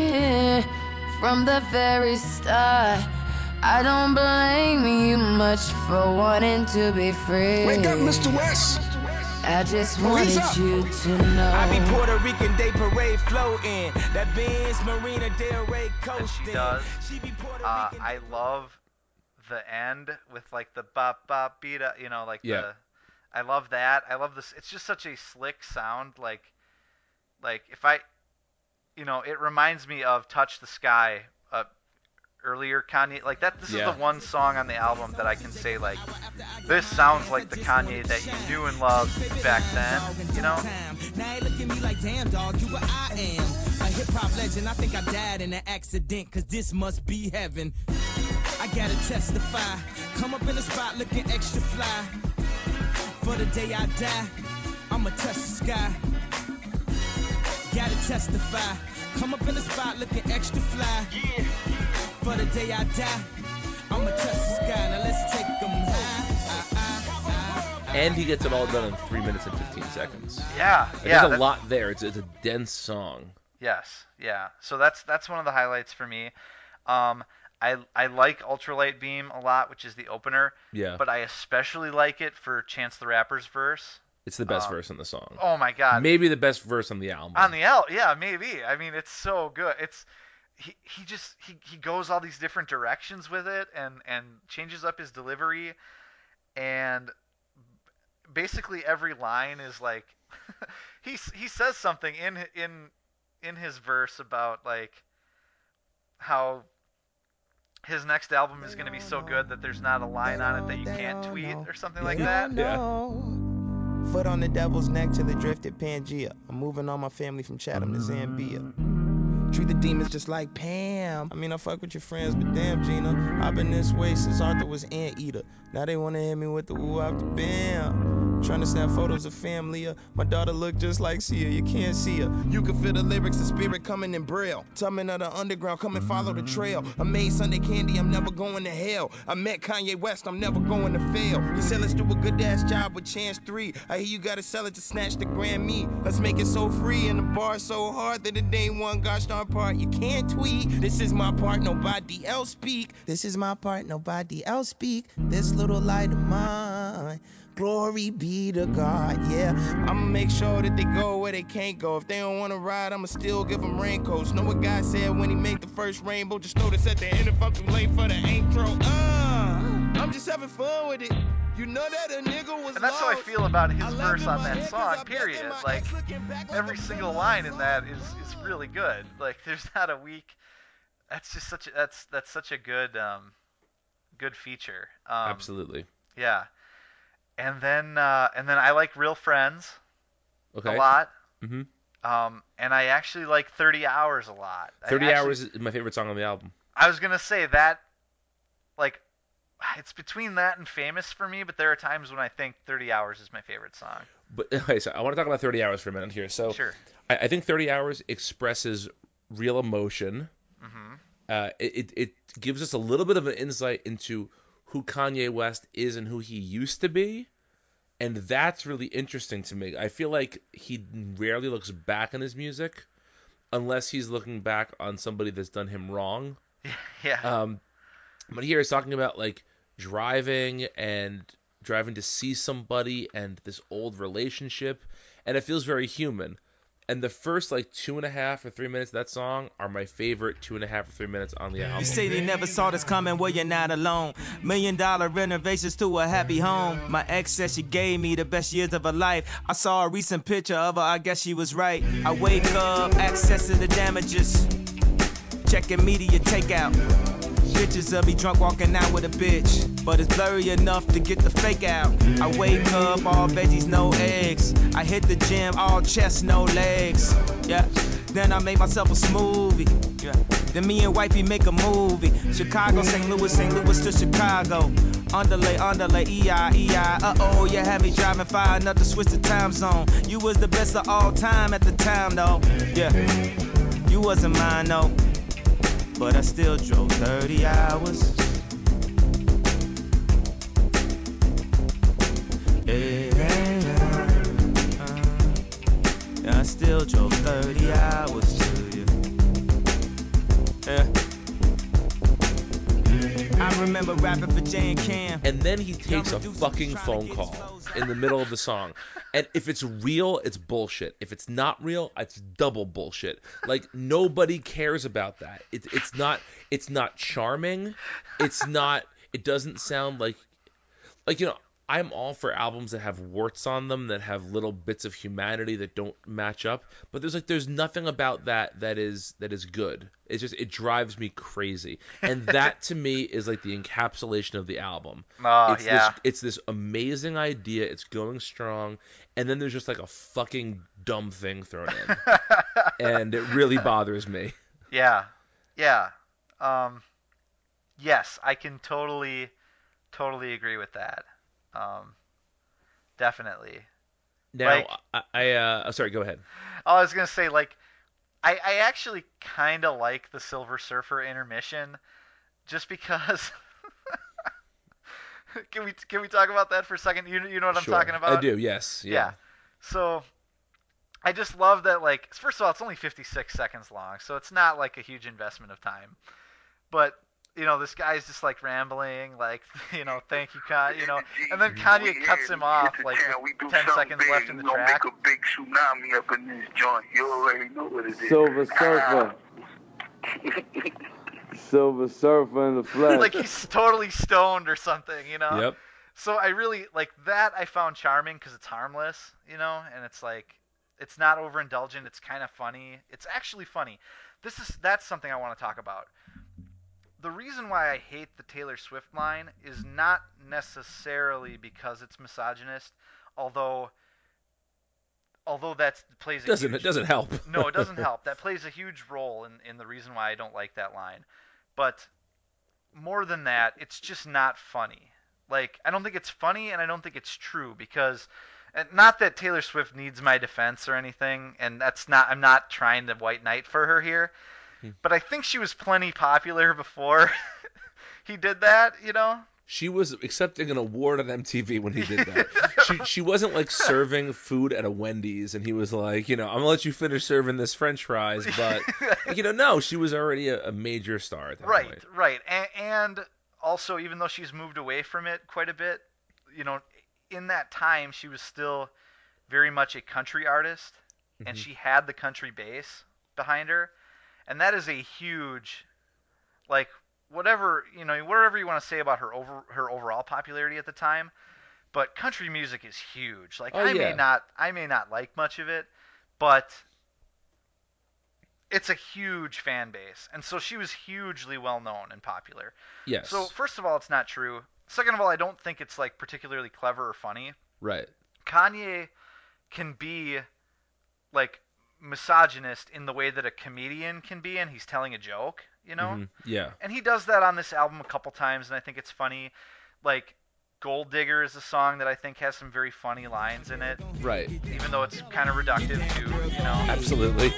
from the very start. I don't blame you much for wanting to be free. Wake up, Mr. West. I just Police wanted up. you to know. I be Puerto Rican Day Parade floating. That Benz Marina Del Rey that coasting. she does. She be Puerto Uh, Rican. I love the end with like the bop bop beat up, you know, like Yeah. the. I love that. I love this. It's just such a slick sound. Like, like if I, you know, it reminds me of "Touch the Sky." Uh, earlier Kanye, like that. This Yeah. is the one song on the album that I can say like, this sounds like the Kanye that you knew and loved back then. You know. Now look at me like, damn, dog, you what I am. A hip hop legend, I think I died in an accident, cause this must be heaven. I gotta testify. Come up in the spot looking extra fly. For the day I die, I'ma touch the sky. Gotta testify. Come up in the spot looking extra fly. For the day I die, I'ma touch the sky. Now let's take 'em high. Ah, ah, ah. And he gets it all done in three minutes and 15 seconds. Yeah. Like, yeah. There's a that- lot there. It's, it's a dense song. Yes, yeah. So that's that's one of the highlights for me. Um, I I like Ultralight Beam a lot, which is the opener, Yeah. but I especially like it for Chance the Rapper's verse. It's the best um, verse in the song. Oh my God! Maybe the best verse on the album. On the album, yeah, maybe. I mean, it's so good. It's he he just he, he goes all these different directions with it and and changes up his delivery, and basically every line is like [laughs] he he says something in in in his verse about like how his next album is going to be so good that there's not a line on it that you can't tweet or something like that. Yeah. Foot on the devil's neck till it drifted Pangea. I'm moving all my family from Chatham to Zambia. Treat the demons just like Pam. I mean, I fuck with your friends, but damn, Gina. I've been this way since Arthur was Anteater. Now they wanna hit me with the woo after bam. Trying to snap photos of family. uh, My daughter look just like Sia. You can't see her. You can feel the lyrics, the spirit coming in braille. Tumbling of the underground, come and follow the trail. I made Sunday candy, I'm never going to hell. I met Kanye West, I'm never going to fail. He said, let's do a good ass job with Chance 3. I hear you gotta sell it to snatch the Grammy. Let's make it so free and the bar so hard that it ain't one gosh darn part. You can't tweet. This is my part, nobody else speak. This is my part, nobody else speak. This little light of mine. Glory be to God, yeah. I'ma make sure that they go where they can't go. If they don't wanna ride, I'ma still give them raincoats. Know what God said when he made the first rainbow? Just notice at the end if I'm too late for the intro. Uh, I'm just having fun with it. You know that a nigga was And that's how I feel about his verse on that song, period. Like ex looking back like every single line in that is is really good. Like [laughs] there's not a weak. That's just such a, that's that's such a good um good feature. Um, Absolutely. Yeah. And then uh, and then I like Real Friends Okay. a lot. Mhm. Um, and I actually like 30 Hours a lot. I 30 actually- Hours is my favorite song on the album. I was gonna say that, like, it's between that and Famous for me, but there are times when I think 30 Hours is my favorite song. But [laughs] okay, so I want to talk about 30 Hours for a minute here. So Sure. I, I think 30 Hours expresses real emotion. hmm Uh, it it gives us a little bit of an insight into who Kanye West is and who he used to be, and that's really interesting to me. I feel like he rarely looks back on his music, unless he's looking back on somebody that's done him wrong. [laughs] Yeah. Um, but here he's talking about like driving and driving to see somebody and this old relationship, and it feels very human. And the first like two and a half or three minutes of that song are my favorite two and a half or three minutes on the album. You say they never saw this coming, well, you're not alone. Million dollar renovations to a happy home. My ex said she gave me the best years of her life. I saw a recent picture of her, I guess she was right. I wake up, access to the damages. Checking media takeout. Pictures of me drunk walking out with a bitch. But it's blurry enough to get the fake out. I wake up, all veggies, no eggs. I hit the gym, all chest, no legs. Yeah. Then I make myself a smoothie. Yeah. Then me and wifey make a movie. Chicago, St. Louis, St. Louis to Chicago. Underlay, underlay, EI, EI. Uh oh, you had me driving far enough to switch the time zone. You was the best of all time at the time, though. Yeah. You wasn't mine, though. But I still drove 30 hours. Yeah, yeah, yeah. I still drove 30 hours to you. Yeah. I remember rapping for Cam. and then he takes a fucking phone call in the middle of the song. [laughs] And if it's real, it's bullshit. If it's not real, it's double bullshit. Like nobody cares about that. It, it's not. It's not charming. It's not. It doesn't sound like. Like you know, I'm all for albums that have warts on them, that have little bits of humanity that don't match up. But there's like there's nothing about that that is that is good. It's just it drives me crazy. And [laughs] that to me is like the encapsulation of the album Oh it's yeah. this it's this amazing idea it's going strong and then there's just like a fucking dumb thing thrown in [laughs] and it really bothers me Yeah, yeah. Um, yes, I can totally, totally agree with that. Um, definitely. now Like- i, I uh oh, sorry go ahead I was gonna say like, I I actually kind of like the Silver Surfer intermission, just because. [laughs] can we can we talk about that for a second? You you know what I'm Sure. talking about? i do yes yeah, Yeah. So I just love that like first of all it's only 56 seconds long, so it's not like a huge investment of time. But you know, this guy's just like rambling, like [laughs] you know, thank you, Kanye, you know, [laughs] and then Kanye cuts him off like with 10 seconds left in the track. Make a big tsunami up in this joint. You already know what it is. Silver Surfer. [laughs] Silver Surfer in the flesh. like he's totally stoned or something, you know. yep So I really like that. I found charming because it's harmless, you know, and it's like it's not overindulgent. It's kind of funny. It's actually funny. This is that's something I want to talk about. The reason why I hate the Taylor Swift line is not necessarily because it's misogynist, although although that plays a doesn't huge, it doesn't help no, it doesn't [laughs] help. That plays a huge role in, in the reason why I don't like that line. But more than that, it's just not funny. Like, I don't think it's funny and I don't think it's true because and not that Taylor Swift needs my defense or anything, and that's not I'm not trying to white knight for her here. But I think she was plenty popular before [laughs] he did that, you know? she was accepting an award on MTV when he did that. [laughs] she she wasn't like serving food at a Wendy's and he was like, you know, I'm gonna let you finish serving this French fries, but [laughs] you know, no, she was already a, a major star at that right, point. right, and, and also even though she's moved away from it quite a bit, you know, in that time she was still very much a country artist, and Mhm. she had the country base behind her, and that is a huge, like whatever you know, whatever you want to say about her over her overall popularity at the time, but country music is huge. Like Oh, I yeah. may not, I may not like much of it, but it's a huge fan base, and so she was hugely well known and popular. Yes. So first of all, it's not true. Second of all, I don't think it's like particularly clever or funny. right. Kanye can be like misogynist in the way that a comedian can be, and he's telling a joke, you know. Mhm. Yeah. And he does that on this album a couple times, and I think it's funny. Like Gold Digger is a song that I think has some very funny lines in it, Right. even though it's kind of reductive to, you know. Absolutely.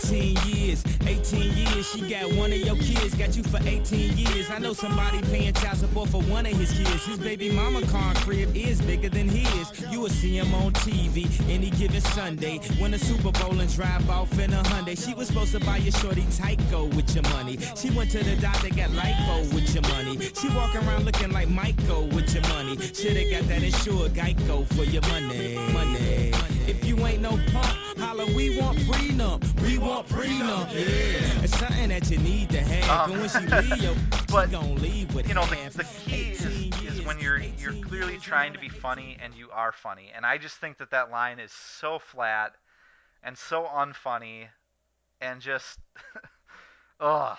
18 years, 18 years, she got one of your kids, got you for 18 years. I know somebody paying child support for one of his kids. His baby mama car crib is bigger than his. You will see him on TV any given Sunday. Win a Super Bowl and drive off in a Hyundai. She was supposed to buy your shorty Tyco with your money. She went to the doctor, got lipo with your money. She walk around looking like Michael with your your money. Shoulda got that insured Geico for your money. Money. If you ain't no punk, holla, we want prenup. We want prenup. Yeah. It's something that you need to have. Um, and when she [laughs] leave, yo, but, she gon' leave with you know the, half. the key is, is when you're you're clearly trying to be funny and you are funny and i just think that that line is so flat and so unfunny and just [laughs] ugh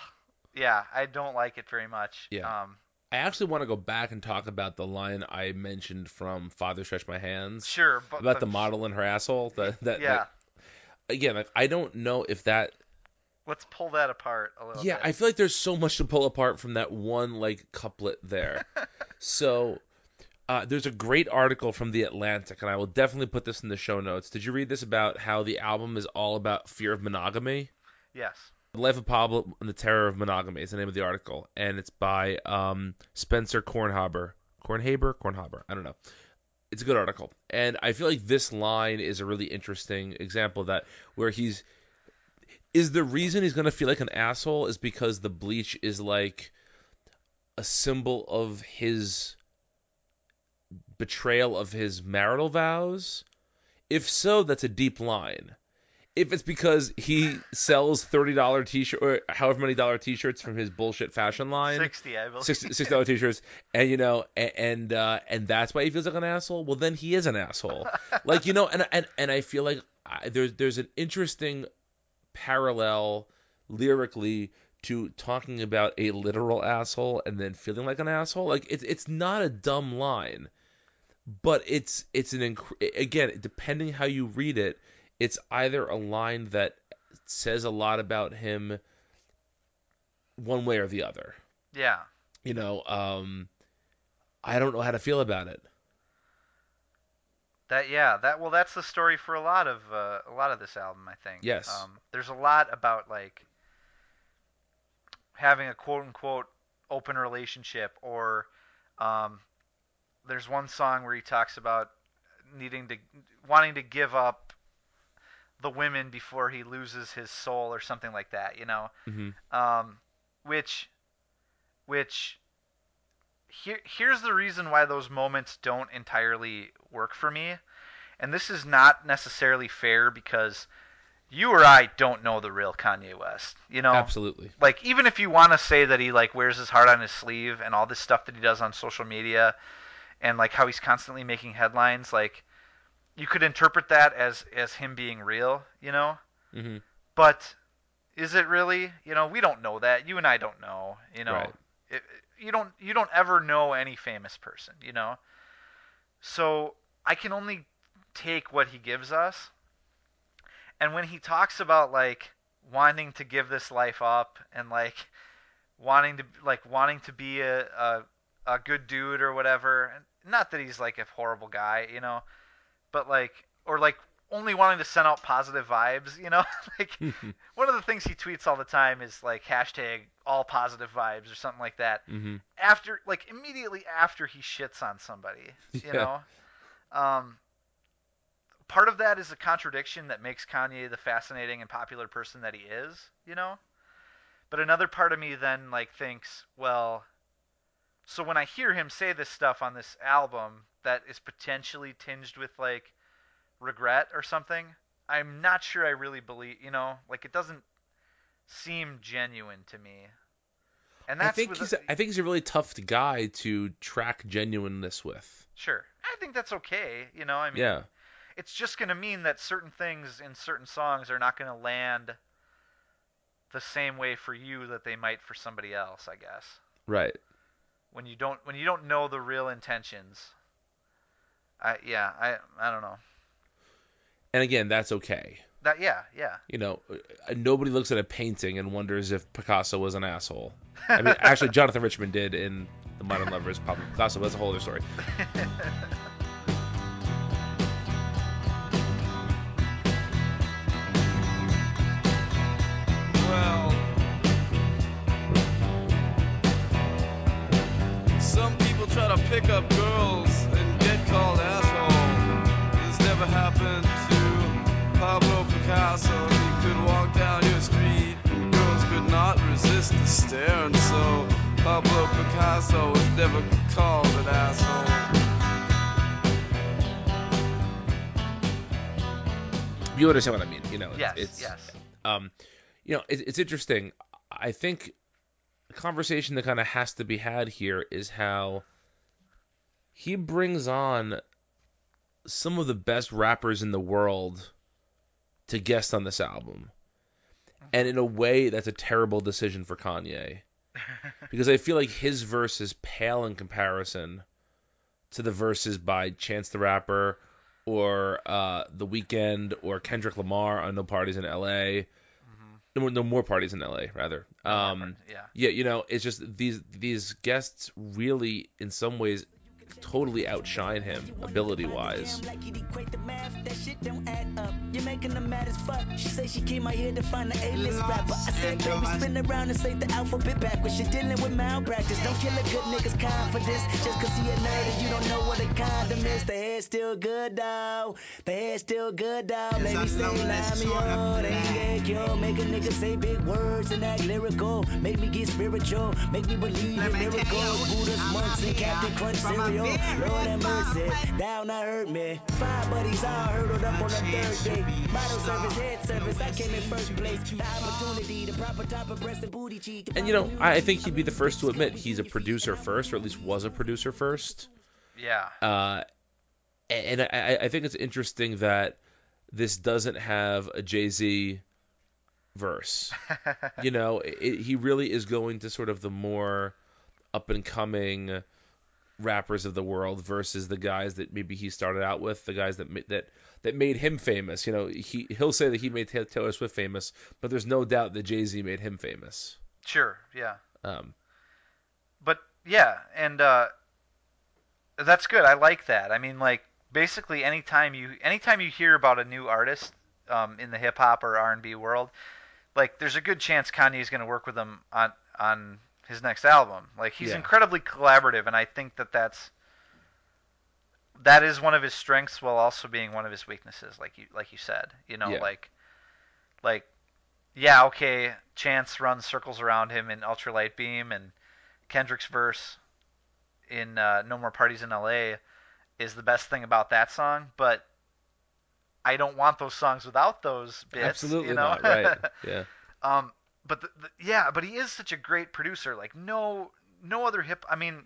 yeah i don't like it very much Yeah. um I actually want to go back and talk about the line I mentioned from Father Stretch My Hands sure but about but- the model and her asshole. That that yeah like, again, like I don't know if that. let's pull that apart a little Yeah, bit I feel like there's so much to pull apart from that one like couplet there. [laughs] so. Uh, there's a great article from the Atlantic, and I will definitely put this in the show notes. Did you read this about how the album is all about fear of monogamy? yes The Life of Pablo and the Terror of Monogamy is the name of the article, and it's by um, Spencer Kornhaber. Kornhaber? Kornhaber. I don't know. It's a good article, and I feel like this line is a really interesting example of that, where he's is the reason he's gonna feel like an asshole is because the bleach is like a symbol of his betrayal of his marital vows. If so, that's a deep line if it's because he sells thirty dollar t-shirt or however many dollar t-shirts from his bullshit fashion line, 60 i believe six six dollar t-shirts, and you know, and and, uh, and that's why he feels like an asshole. Well, then he is an asshole. [laughs] like you know, and and and I feel like I, there's there's an interesting parallel lyrically to talking about a literal asshole and then feeling like an asshole. Like it's it's not a dumb line, but it's it's an inc- again depending how you read it, it's either a line that says a lot about him one way or the other. yeah You know, um, I don't know how to feel about it. That yeah, that well, that's the story for a lot of uh, a lot of this album, I think. Yes. Um, there's a lot about like having a quote unquote open relationship, or um, there's one song where he talks about needing to wanting to give up the women before he loses his soul or something like that. You know hmm um, which which here here's the reason why those moments don't entirely work for me and this is not necessarily fair because you or I don't know the real Kanye West you know Absolutely. like even if you want to say that he like wears his heart on his sleeve and all this stuff that he does on social media and like how he's constantly making headlines like you could interpret that as as him being real you know hmm but is it really? You know, we don't know that. You and I don't know. You know, Right. it, you don't you don't ever know any famous person. You know, so I can only take what he gives us. And when he talks about like wanting to give this life up and like wanting to like wanting to be a a, a good dude or whatever, not that he's like a horrible guy, you know, but like or like only wanting to send out positive vibes, you know, [laughs] like one of the things he tweets all the time is like hashtag all positive vibes or something like that. hmm After like immediately after he shits on somebody, you Yeah. know. Um, part of that is a contradiction that makes Kanye the fascinating and popular person that he is, you know. But another part of me then like thinks, well, so when I hear him say this stuff on this album that is potentially tinged with like regret or something, I'm not sure I really believe, you know, like it doesn't seem genuine to me. And that's I think he's a- I think he's a really tough guy to track genuineness with. sure. I think that's okay, you know, I mean Yeah. it's just going to mean that certain things in certain songs are not going to land the same way for you that they might for somebody else, I guess. Right. When you don't when you don't know the real intentions. I yeah, I I don't know. And again, that's okay. That yeah, yeah. You know, uh, nobody looks at a painting and wonders if Picasso was an asshole. I mean, actually, [laughs] Jonathan Richman did in The Modern Lovers. Pablo Picasso. That's a whole other story. [laughs] Picasso. He could walk down your street, and girls could not resist the stare, and so Pablo Picasso was never called an asshole. You understand what I mean? You know, it's, Yes, it's yes. um, you know, it, it's interesting. I think a conversation that kind of has to be had here is how he brings on some of the best rappers in the world to guest on this album. And in a way, that's a terrible decision for Kanye. [laughs] because I feel like his verses pale in comparison to the verses by Chance the Rapper or uh, The Weeknd or Kendrick Lamar on No Parties in L.A. No, more- no more parties in L.A. Rather. Um, yeah. yeah, you know, it's just these these guests really, in some ways, totally outshine him ability wise. That shit don't add up. You're making them mad as fuck. She say she came out here to find the A-list rapper. I said, baby, spin around and say the alphabet backwards. You're dealing with malpractice. Don't kill a good nigga's confidence just cause he a nerd and you don't know what a condom is. The hair's still good, though. The hair's still good, though. Maybe say Lamio. They ain't get yo. Make a nigga say big words and act lyrical. Make me get spiritual. Make me believe in miracles. Buddha's monks and Captain Crunch cereal. Lord have mercy. Down I hurt me. Five buddies all hurdled up on the third day. Bottle service, head service. I came in first place. The opportunity, the proper type of breast and booty cheek. And you know, I I think he'd be the first to admit he's a producer first, or at least was a producer first. Yeah. Uh, and I, I think it's interesting that this doesn't have a Jay Z verse. [laughs] you know, it, he really is going to sort of the more up and coming rappers of the world versus the guys that maybe he started out with, the guys that that that made him famous. You know, he he'll say that he made Taylor Swift famous, but there's no doubt that Jay Z made him famous. Sure. Yeah. Um, but yeah, and uh, that's good. I like that. I mean, like basically, anytime you anytime you hear about a new artist um, in the hip hop or R and B world, like there's a good chance Kanye's going to work with him on on his next album. Like he's Yeah. incredibly collaborative, and I think that that's that is one of his strengths while also being one of his weaknesses. Like you like you said, you know, Yeah. like like yeah, okay, Chance runs circles around him in Ultralight Beam, and Kendrick's verse in uh, No More Parties in L.A. is the best thing about that song, but I don't want those songs without those bits. absolutely you know? not. Right. [laughs] Yeah. um, but the, the, yeah, but he is such a great producer. Like no, no other hip. I mean,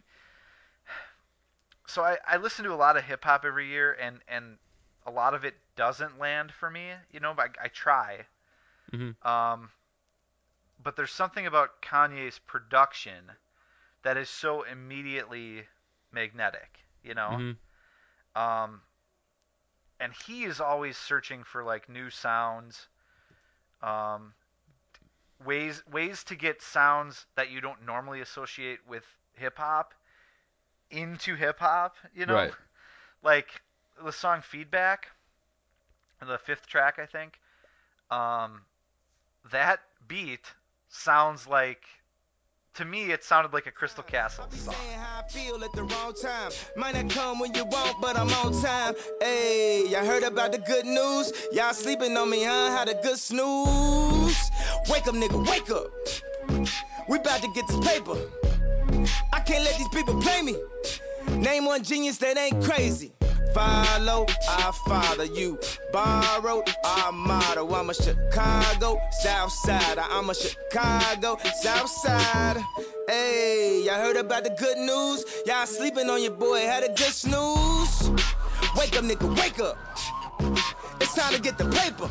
[sighs] so I, I listen to a lot of hip hop every year, and and a lot of it doesn't land for me. You know, but I, I try. Mhm. Um, but there's something about Kanye's production that is so immediately magnetic. You know. Mhm. Um, and he is always searching for like new sounds, um, ways ways to get sounds that you don't normally associate with hip hop into hip hop. You know, Right. [laughs] like the song "Feedback," the fifth track, I think. Um, that beat sounds like. To me, it sounded like a Crystal Castle song. how I feel at the wrong time. Might not come when you want, but I'm on time. Hey, y'all heard about the good news? Y'all sleeping on me, huh? Had a good snooze. Wake up, nigga, wake up. We about to get this paper. I can't let these people play me. Name one genius that ain't crazy. Follow, I follow you. Borrow, our motto. I'm a Chicago South Side. I'm a Chicago South Side. Hey, y'all heard about the good news? Y'all sleeping on your boy, had a good snooze. Wake up, nigga, wake up. It's time to get the paper.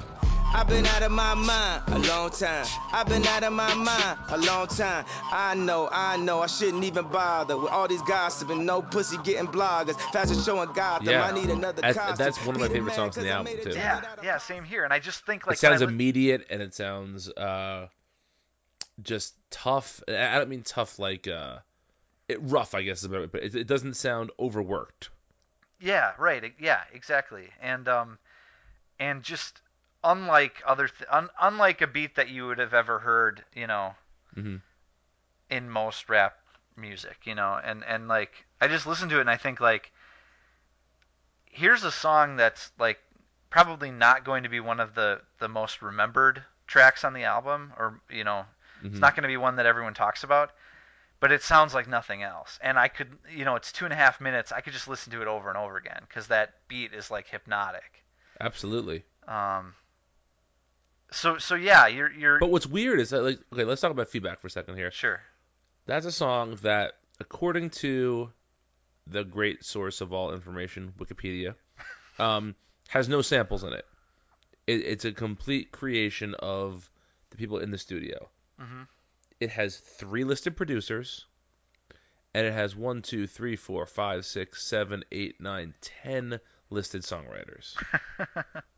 I've been out of my mind a long time. I've been out of my mind a long time. I know, I know, I shouldn't even bother with all these gossiping. No pussy getting bloggers. Fashion showing Gotham. Yeah. I need another That's- costume. that's one of my favorite songs in the album, too. Yeah, yeah, same here. And I just think like it sounds when immediate and it sounds uh, just tough. I I don't mean tough like uh, it, rough, I guess is about it, but it, it doesn't sound overworked. Yeah, right. Yeah, exactly. And um, and just unlike other, th- un- unlike a beat that you would have ever heard, you know, Mhm. in most rap music, you know, and and like I just listen to it and I think like, here's a song that's like probably not going to be one of the the most remembered tracks on the album, or you know, Mhm. it's not going to be one that everyone talks about. but it sounds like nothing else. And I could, you know, it's two and a half minutes. I could just listen to it over and over again because that beat is like hypnotic. Absolutely. Um. So so yeah, you're you're But what's weird is that like okay, let's talk about feedback for a second here. sure. That's a song that, according to the great source of all information, Wikipedia, [laughs] um, has no samples in it. it. It's a complete creation of the people in the studio. Mhm. It has three listed producers, and it has one, two, three, four, five, six, seven, eight, nine, ten listed songwriters. [laughs]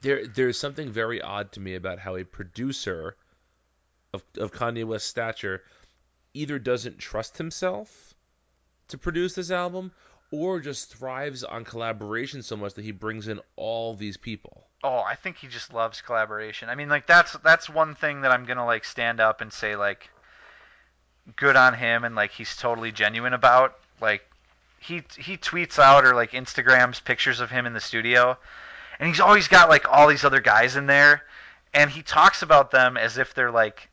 there, there's something very odd to me about how a producer of, of Kanye West's stature either doesn't trust himself to produce this album or just thrives on collaboration so much that he brings in all these people. Oh, I think he just loves collaboration. I mean, like that's that's one thing that I'm gonna like stand up and say like, good on him, and like he's totally genuine about. Like, he he tweets out or like Instagrams pictures of him in the studio, and he's always got like all these other guys in there, and he talks about them as if they're like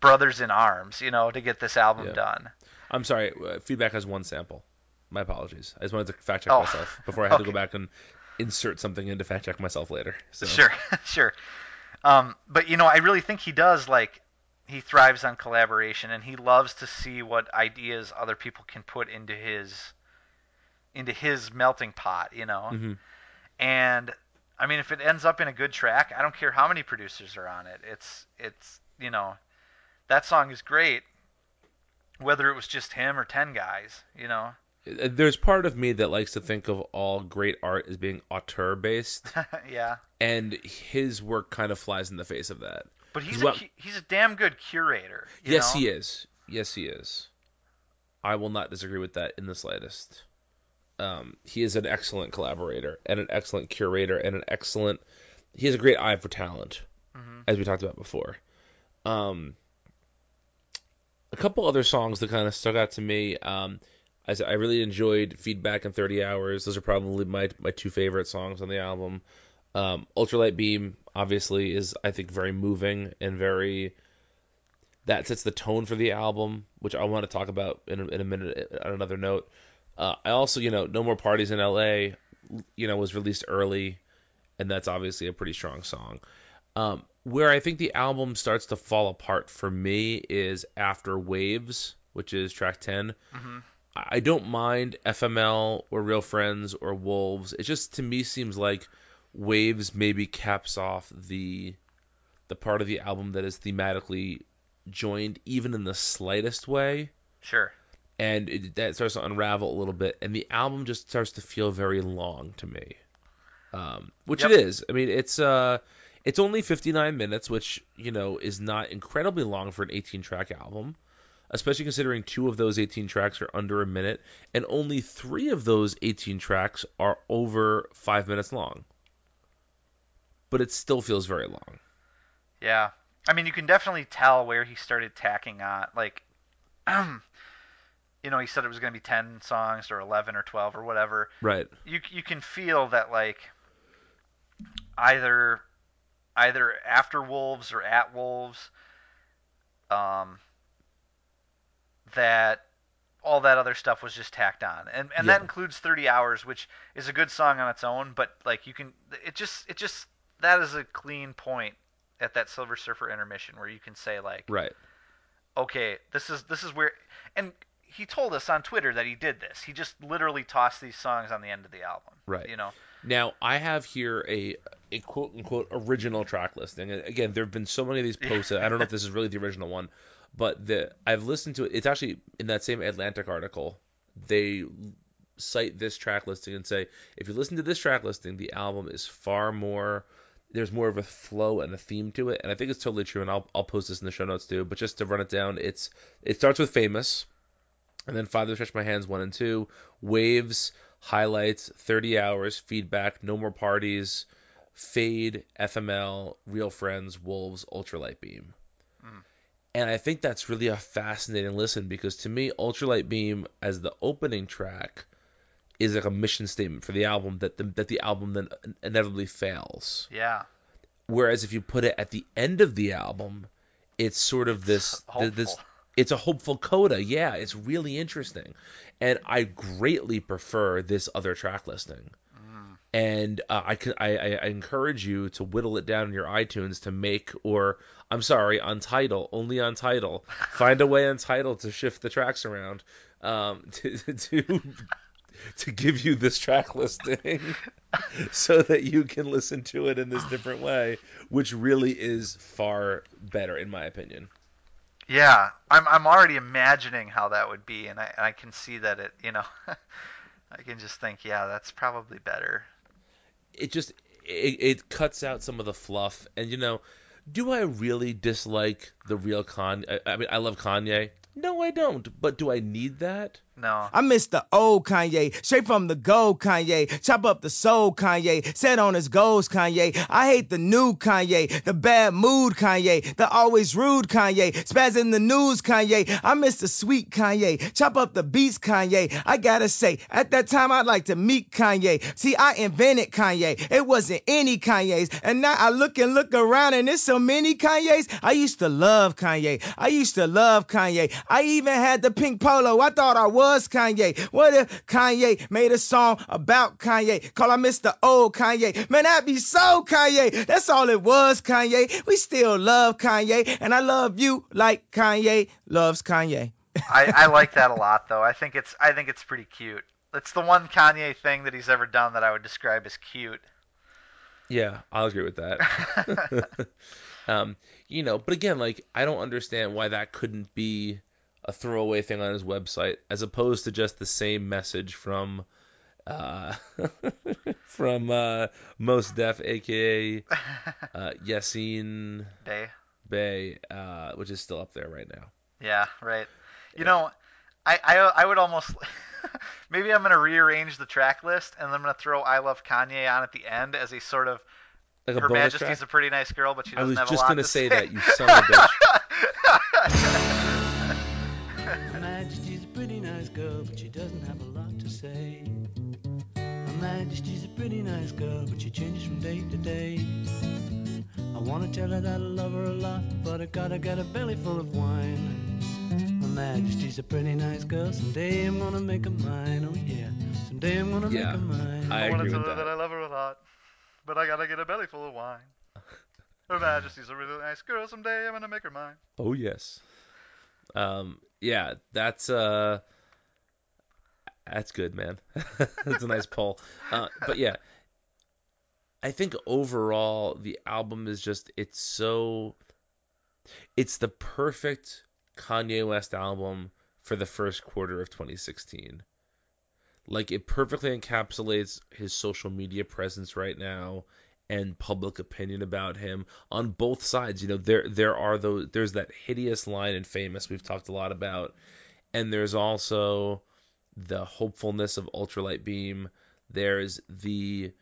brothers in arms, you know, to get this album Yeah. done. I'm sorry, uh, feedback has one sample. My apologies. I just wanted to fact check Oh, myself before I had to go [laughs] back and insert something in to fact check myself later. So. Sure, [laughs] sure. Um, but you know, I really think he does like he thrives on collaboration, and he loves to see what ideas other people can put into his into his melting pot. You know, Mhm. And I mean, if it ends up in a good track, I don't care how many producers are on it. It's it's you know, that song is great, whether it was just him or ten guys. You know, Uh, There's part of me that likes to think of all great art as being auteur based, [laughs] yeah. and his work kind of flies in the face of that. But he's Well- a, he's a damn good curator. You yes, know? he is. Yes, he is. I will not disagree with that in the slightest. Um, he is an excellent collaborator and an excellent curator and an excellent. He has a great eye for talent, Mhm. as we talked about before. Um, a couple other songs that kind of stuck out to me. Um, I, I really enjoyed Feedback and 30 Hours. Those are probably my my two favorite songs on the album. Um, Ultralight Beam obviously is I think very moving and very that sets the tone for the album, which I want to talk about in a, in a minute on another note. Uh, I also, you know, No More Parties in L.A. You know, was released early, and that's obviously a pretty strong song. Um, where I think the album starts to fall apart for me is after Waves, which is track 10. Mhm. I I don't mind FML or Real Friends or Wolves. It just to me seems like Waves maybe caps off the the part of the album that is thematically joined even in the slightest way Sure. And it, that starts to unravel a little bit and the album just starts to feel very long to me um, which Yep. it is i mean it's uh it's only 59 minutes which you know is not incredibly long for an 18 track album especially considering two of those 18 tracks are under a minute and only three of those 18 tracks are over five minutes long but it still feels very long Yeah. I mean, you can definitely tell where he started tacking on. Like, [clears throat] you know, he said it was going to be 10 songs or 11 or 12 or whatever. right You you can feel that like either either after Wolves or at Wolves um that all that other stuff was just tacked on. And and that includes 30 hours, which is a good song on its own, but like you can it just it just that is a clean point at that Silver Surfer intermission where you can say like right okay, this is this is where and he told us on Twitter that he did this. He just literally tossed these songs on the end of the album. Right. You know. Now I have here a a quote unquote original track listing. And Again, there have been so many of these posted. I don't know if this is really the original one, but the I've listened to it. It's actually in that same Atlantic article. They cite this track listing and say if you listen to this track listing, the album is far more. There's more of a flow and a theme to it, and I think it's totally true. And I'll I'll post this in the show notes too. But just to run it down, it's it starts with famous, and then Father Stretch My Hands one and two, Waves, highlights, 30 hours, feedback, no more parties, fade, FML, real friends, wolves, ultralight beam. Mm. And I think that's really a fascinating listen because to me, ultralight beam as the opening track is like a mission statement for the album that the, that the album then inevitably fails. Yeah. Whereas if you put it at the end of the album, it's sort of this [laughs] Hopeful. this It's a hopeful coda. Yeah, it's really interesting, and I greatly prefer this other track listing. And uh, I, I I I encourage you to whittle it down in your iTunes to make, or I'm sorry, on Tidal, only on Tidal. Find a way on Tidal to shift the tracks around, um, [laughs] to to to give you this track listing, [laughs] so that you can listen to it in this different way, which really is far better in my opinion. Yeah, I'm I'm already imagining how that would be, and I and I can see that it. You know, [laughs] I can just think, yeah, that's probably better. it just it, it cuts out some of the fluff and you know do i really dislike the real con I, I mean i love kanye no i don't but do i need that No. I miss the old Kanye, straight from the gold Kanye. Chop up the soul Kanye, set on his goals Kanye. I hate the new Kanye, the bad mood Kanye, the always rude Kanye, spaz in the news Kanye. I miss the sweet Kanye, chop up the beats Kanye. I gotta say, at that time I'd like to meet Kanye. See, I invented Kanye, it wasn't any Kanye's. And now I look and look around and there's so many Kanye's. I used to love Kanye, I used to love Kanye. I even had the pink polo, I thought I was Kanye. What if Kanye made a song about Kanye? Call I Mr. Old Kanye. Man, that'd be so Kanye. That's all it was, Kanye. We still love Kanye, and I love you like Kanye loves Kanye. I, I like that a lot, though. I think it's I think it's pretty cute. It's the one Kanye thing that he's ever done that I would describe as cute. yeah i'll agree with that [laughs] [laughs] um you know but again like i don't understand why that couldn't be a throwaway thing on his website as opposed to just the same message from uh [laughs] from uh Mos Def aka [laughs] uh Yasiin Day. Bay, uh, which is still up there right now. Yeah, right. You know, I, I I would almost [laughs] maybe I'm gonna rearrange the track list and I'm gonna throw "I Love Kanye" on at the end as a sort of Like a Her Majesty's track? a pretty nice girl, but she doesn't have a lot to say. I was just gonna to say say. that, you son of a bitch. Pretty nice girl, but she changes from day to day. I wanna tell her that I love her a lot, but I gotta get a belly full of wine. Her Majesty's a pretty nice girl, someday I'm gonna make her mine, oh yeah. Someday I'm gonna Yeah, make her mine. I wanna agree tell with her that. that I love her a lot, but I gotta get a belly full of wine. [laughs] Her Majesty's a really nice girl. Someday I'm gonna make her mine. Oh yes. Um, yeah, that's uh, that's good, man. [laughs] that's a nice pull. Uh, but yeah, I think overall the album is just it's so it's the perfect Kanye West album for the first quarter of 2016. Like it perfectly encapsulates his social media presence right now and public opinion about him on both sides. You know, there there are those there's that hideous line in Famous we've talked a lot about, and there's also the hopefulness of Ultralight Beam. There's the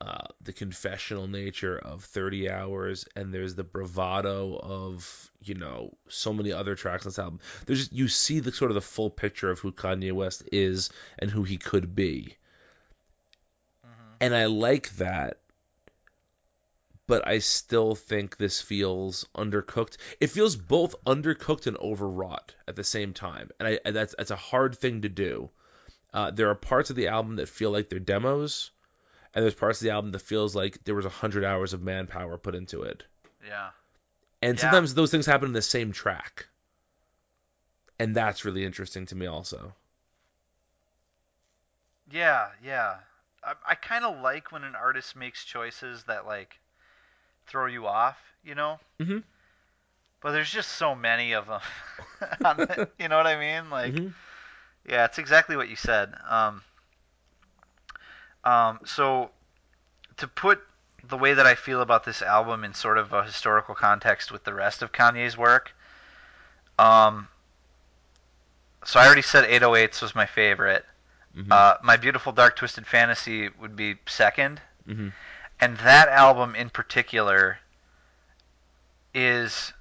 uh, the confessional nature of 30 hours, and there's the bravado of you know so many other tracks on this album. There's just, you see the sort of the full picture of who Kanye West is and who he could be, and I like that. But I still think this feels undercooked. It feels both undercooked and overwrought at the same time, and I that's that's a hard thing to do. Uh, there are parts of the album that feel like they're demos, and there's parts of the album that feels like there was a hundred hours of manpower put into it. Yeah. And Yeah. sometimes those things happen in the same track, and that's really interesting to me also. Yeah, yeah. I, I kind of like when an artist makes choices that like throw you off, you know. Mm-hmm. But there's just so many of them. [laughs] on the- [laughs] you know what I mean? Like, Mm-hmm. yeah, it's exactly what you said. Um, um, so to put the way that I feel about this album in sort of a historical context with the rest of Kanye's work, um, so I already said 808s was my favorite. Mhm. Uh, my beautiful dark twisted fantasy would be second, Mhm. And that album in particular is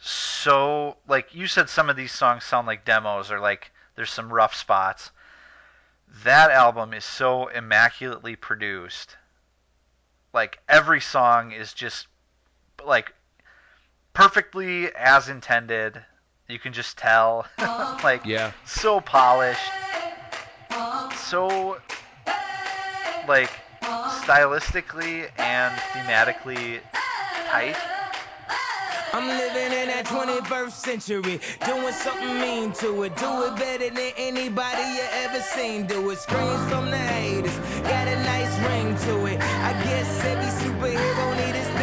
so like you said some of these songs sound like demos or like there's some rough spots that album is so immaculately produced like every song is just like perfectly as intended You can just tell. [laughs] like Yeah. so polished. So like stylistically and thematically tight. I'm living in that 21st century, doing something mean to it. Do it better than anybody you ever seen. Do it. Screams from the haters, got a nice ring to it. I guess every superhero his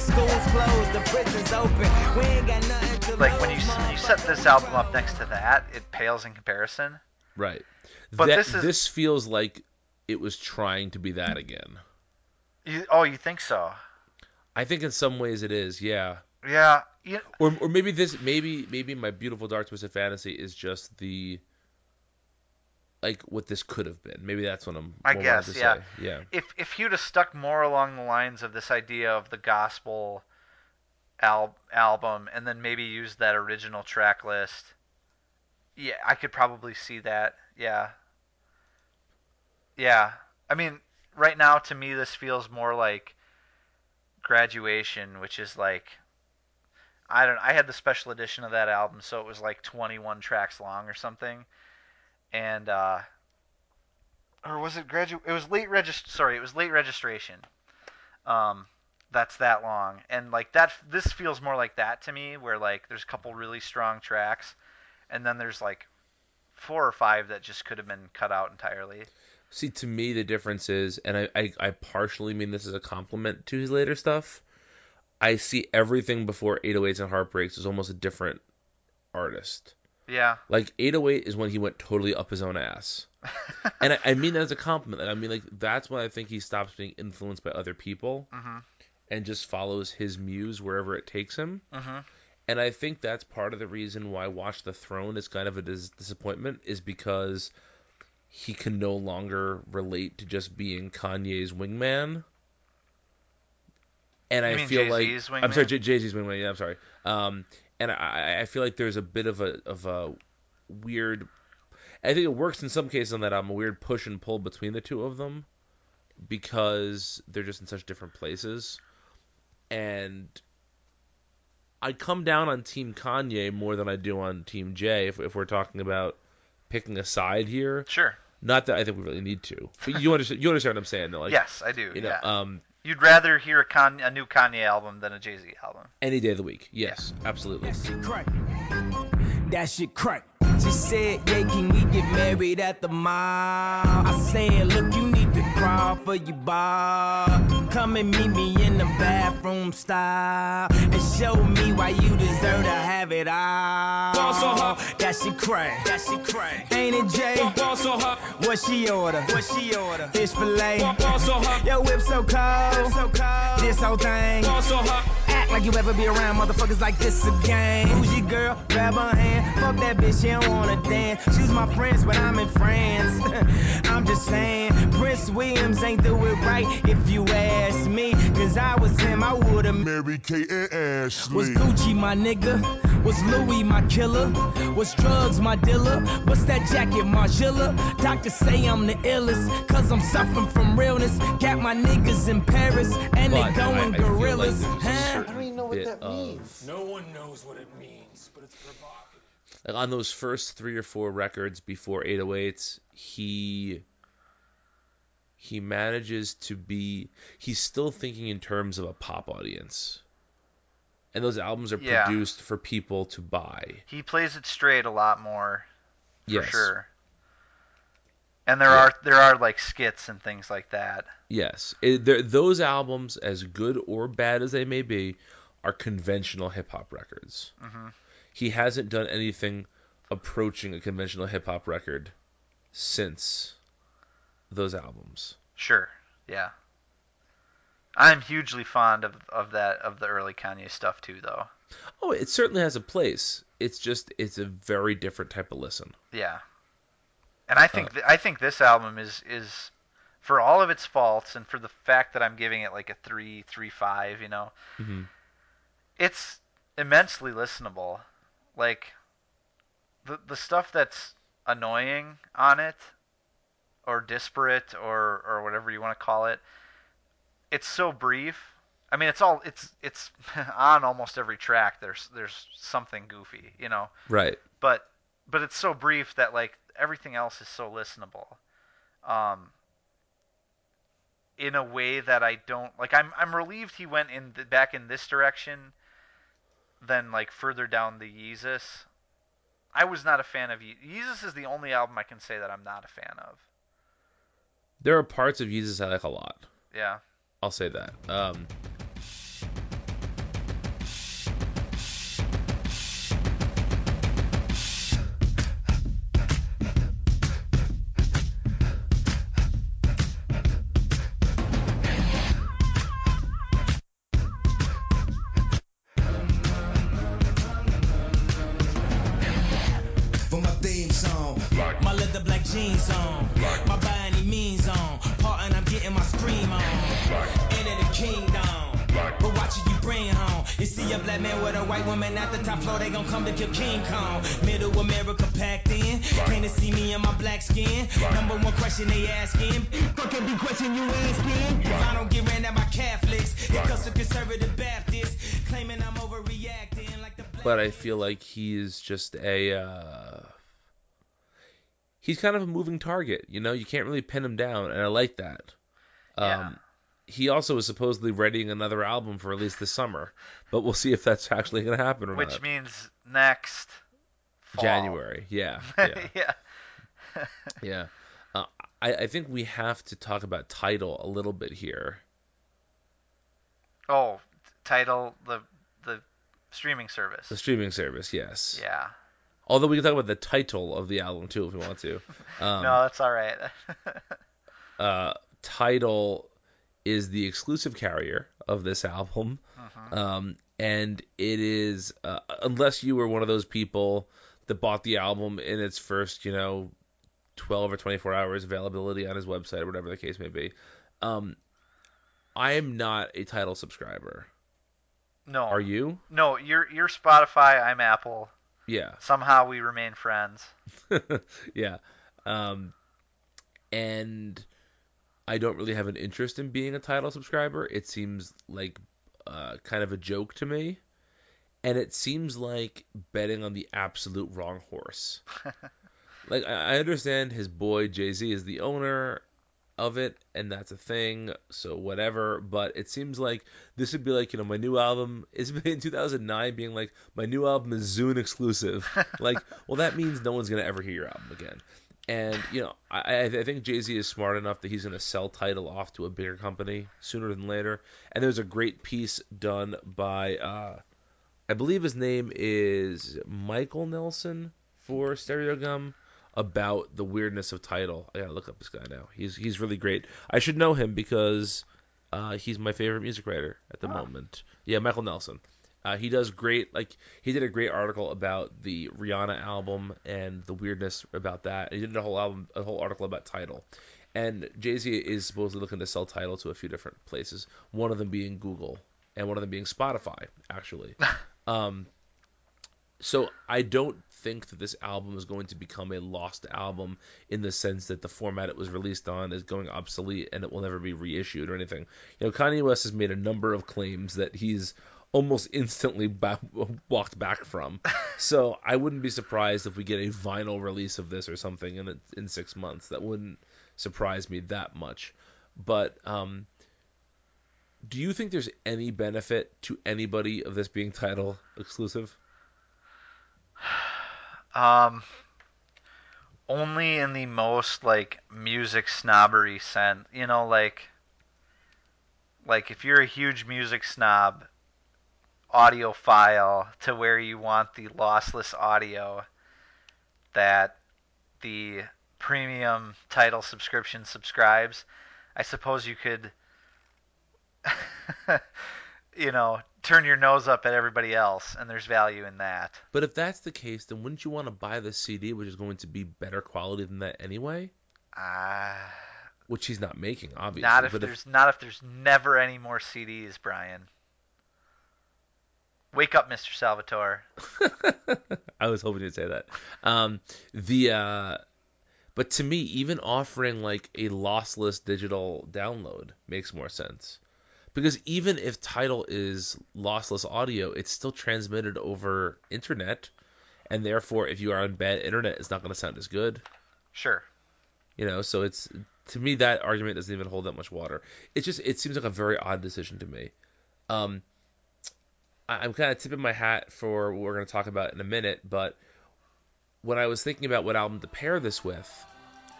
schools closed, the prisons open. We ain't got nothing to Like when you when you set this album up next to that, it pales in comparison. Right. But That- this is- this feels like it was trying to be that again. You, oh, you think so? I think in some ways it is, yeah. Yeah. You, Or or maybe this maybe maybe my beautiful dark twisted fantasy is just the like what this could have been. Maybe that's what I'm I guess, yeah. say. Yeah. If if you'd have stuck more along the lines of this idea of the gospel al- album, and then maybe used that original track list, yeah, I could probably see that. Yeah. Yeah. I mean, right now to me this feels more like graduation, which is like I don't I had the special edition of that album, so it was like 21 tracks long or something. And uh or was it gradu it was late regist sorry, it was late registration. Um that's that long. And like that this feels more like that to me where like there's a couple really strong tracks and then there's like four or five that just could have been cut out entirely. See, to me, the difference is, and I, I, I partially mean this as a compliment to his later stuff. I see everything before 808s and Heartbreaks as almost a different artist. Yeah. Like 808 is when he went totally up his own ass, [laughs] and I, I mean that as a compliment. I mean like that's when I think he stops being influenced by other people Mhm. and just follows his muse wherever it takes him. Mhm. And I think that's part of the reason why Watch the Throne is kind of a dis- disappointment is because he can no longer relate to just being Kanye's wingman. And You I feel Jay-Z's like I'm sorry. Jay- Jay-Z's wingman. Yeah, I'm sorry. Um, and I, I feel like there's a bit of a of a weird. I think it works in some cases on that album, a weird push and pull between the two of them, because they're just in such different places. And I come down on Team Kanye more than I do on Team Jay if, if we're talking about picking a side here. Sure. Not that I think we really need to, but you [laughs] understand. You understand what I'm saying, though. Like, yes, I do. You know, yeah. um, You'd rather hear a, Con- a new Kanye album than a Jay Z album. any day of the week. Yes, absolutely. crack. That shit crack. She said, yeah, can we get married at the mall? I said, look, you need to crawl for your bar. Come and meet me in the bathroom style and show me why you deserve to have it all. Ball so hot, That shit crack. That shit crack. Ain't it, Jay? What she order? What she order? Fish fillet. Ball so hot, Yo, whip so cold. So cold. This whole thing. Act like you ever be around motherfuckers like this again. Who's your girl? Grab her hand. Fuck that bitch, she don't wanna dance. She's my friends, but I'm in France. [laughs] I'm just saying, Prince Williams ain't do it right if you ask me. Cause I was him, I would've married Kate and Ashley. Was Gucci my nigga? Was Louis my killer? Was drugs my dealer? What's that jacket, Margiela? Doctors say I'm the illest, cause I'm suffering from realness. Got my niggas in Paris, and But they I- going I feel like gorillas. There's a huh? certain bit of- No one knows what it means, but it's provocative. like on those first three or four records before 808s, he he manages to be he's still thinking in terms of a pop audience. And those albums are Yeah. produced for people to buy. He plays it straight a lot more, for Yes. sure. And there are there are like skits and things like that. Yes. It, those albums as good or bad as they may be are conventional hip hop records. hmm He hasn't done anything approaching a conventional hip hop record since those albums. Sure. Yeah. I'm hugely fond of, of that of the early Kanye stuff too, though. Oh, it certainly has a place. It's just it's a very different type of listen. Yeah. And I think th- I think this album is is for all of its faults and for the fact that I'm giving it like a three three five, you know, Mm-hmm. it's immensely listenable. Like the the stuff that's annoying on it, or disparate, or or whatever you want to call it, it's so brief. I mean, it's all it's it's [laughs] on almost every track. There's there's something goofy, you know. Right. But but it's so brief that like everything else is so listenable. Um, in a way that I don't like. I'm I'm relieved he went in the, back in this direction than like further down the Yeezus. I was not a fan of Ye- Yeezus. Is the only album I can say that I'm not a fan of. There are parts of Yeezus I like a lot. Yeah. I'll say that. Um, they gon' come to kill King Kong. Middle America packed in. Can't they see me in my black skin? Number one question they asking. Fucking the question you asking. If I don't get ran at by Catholics, it goes to conservative Baptists. Claiming I'm overreacting like the but I feel like he's just a uh, he's kind of a moving target. You know, you can't really pin him down, and I like that. Um, He also is supposedly writing another album for release this summer, but we'll see if that's actually going to happen or Which not. means next fall. January, yeah, [laughs] yeah, yeah. [laughs] yeah. Uh, I, I think we have to talk about Tidal a little bit here. Oh, Tidal the the streaming service. The streaming service, yes. Yeah. Although we can talk about the title of the album too, if we want to. [laughs] Um, no, that's all right. uh, Tidal is the exclusive carrier of this album, Mhm. um, and it is uh, unless you were one of those people that bought the album in its first, you know, 12 or 24 hours availability on his website or whatever the case may be. Um, I am not a Tidal subscriber. No. Are you? No, you're you're Spotify. I'm Apple. Yeah. Somehow we remain friends. [laughs] yeah. Um, and I don't really have an interest in being a Tidal subscriber. It seems like uh, kind of a joke to me. And it seems like betting on the absolute wrong horse. [laughs] like, I I understand his boy Jay Z is the owner of it, and that's a thing, so whatever. But it seems like this would be like, you know, my new album is in 2009 being like, my new album is Zune exclusive. [laughs] like, well, that means no one's going to ever hear your album again. And, you know, I, I think Jay Z is smart enough that he's going to sell Tidal off to a bigger company sooner than later. And there's a great piece done by, uh, I believe his name is Michael Nelson for Stereogum about the weirdness of Tidal. I gotta look up this guy now. He's he's really great. I should know him because uh, he's my favorite music writer at the moment. Yeah, Michael Nelson. Uh, he does great. Like he did a great article about the Rihanna album and the weirdness about that. He did a whole album, a whole article about Tidal. And Jay Z is supposedly looking to sell Tidal to a few different places. One of them being Google, and one of them being Spotify, actually. [laughs] um, so I don't think that this album is going to become a lost album in the sense that the format it was released on is going obsolete and it will never be reissued or anything. You know, Kanye West has made a number of claims that he's almost instantly ba- walked back from. [laughs] so I wouldn't be surprised if we get a vinyl release of this or something in in six months. That wouldn't surprise me that much. But um, do you think there's any benefit to anybody of this being Tidal exclusive? [sighs] Um, only in the most like music snobbery sense, you know, like like if you're a huge music snob, audiophile to where you want the lossless audio that the premium Tidal subscription subscribes, I suppose you could [laughs] you know, turn your nose up at everybody else and there's value in that. But if that's the case, then wouldn't you want to buy the CD, which is going to be better quality than that anyway? Ah, Which he's not making, obviously. not if but there's not if there's never any more CDs, Brian. Wake up, Mr. Salvatore. [laughs] I was hoping you'd say that. Um, the uh, but to me, even offering like a lossless digital download makes more sense. Because even if Tidal is lossless audio, it's still transmitted over internet, and therefore, if you are on bad internet, it's not going to sound as good. Sure. You know, so it's to me that argument doesn't even hold that much water. It just it seems like a very odd decision to me. Um, I'm kind of tipping my hat for what we're going to talk about in a minute, but when I was thinking about what album to pair this with,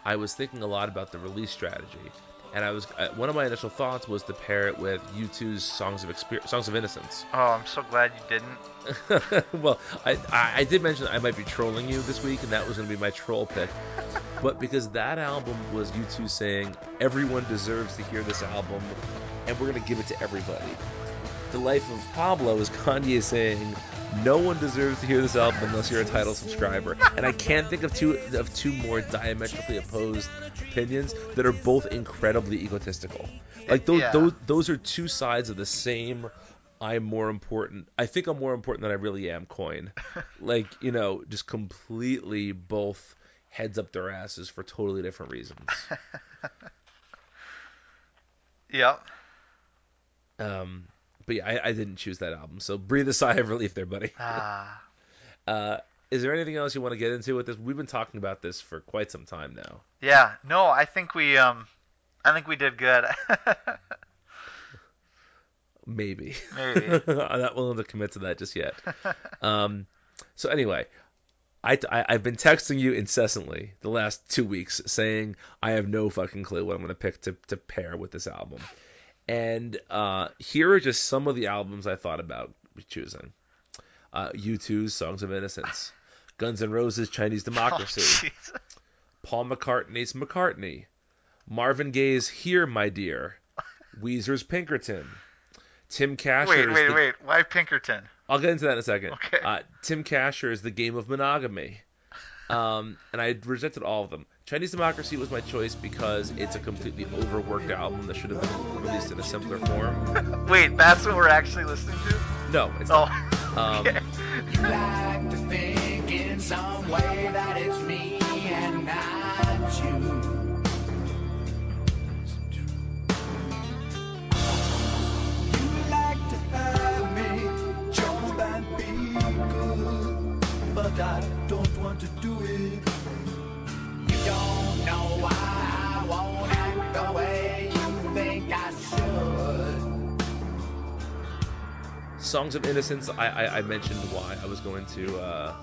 I was thinking a lot about the release strategy, and I was one of my initial thoughts was to pair it with U2's Songs of Exper- Songs of Innocence. Oh, I'm so glad you didn't. [laughs] well, I I did mention I might be trolling you this week, and that was going to be my troll pick. [laughs] but because that album was U2 saying everyone deserves to hear this album, and we're going to give it to everybody. The Life of Pablo is Kanye saying no one deserves to hear this album unless you're a Tidal subscriber. And I can't think of two of two more diametrically opposed opinions that are both incredibly egotistical. Like those Yeah. those those are two sides of the same I'm more important. I think I'm more important than I really am coin. [laughs] like, you know, just completely both heads up their asses for totally different reasons. [laughs] Yep. Um, but yeah, I, I didn't choose that album, so breathe a sigh of relief there, buddy. Ah. [laughs] Uh, is there anything else you want to get into with this? We've been talking about this for quite some time now. Yeah. No, I think we um, I think we did good. [laughs] Maybe. Maybe. [laughs] I'm not willing to commit to that just yet. Um, so anyway, I, I I've been texting you incessantly the last two weeks saying I have no fucking clue what I'm gonna pick to to pair with this album, and uh, here are just some of the albums I thought about choosing. Uh, U2's Songs of Innocence, [laughs] Guns N' Roses Chinese Democracy, Oh, Paul McCartney's McCartney, Marvin Gaye's Here My Dear, [laughs] Weezer's Pinkerton, Tim Kasher's wait, wait, The- wait. Why Pinkerton? I'll get into that in a second. Okay. Uh, Tim Kasher's The Game of Monogamy. [laughs] Um, and I rejected all of them. Chinese Democracy was my choice because it's a completely overworked album that should have been released in a simpler form. Wait, that's what we're actually listening to? No, it's Oh. not. [laughs] Um, okay. You like to think in some way that it's me and not you. You like to have me jump and be good, but I don't want to do Songs of Innocence, I, I, I mentioned why I was going to uh,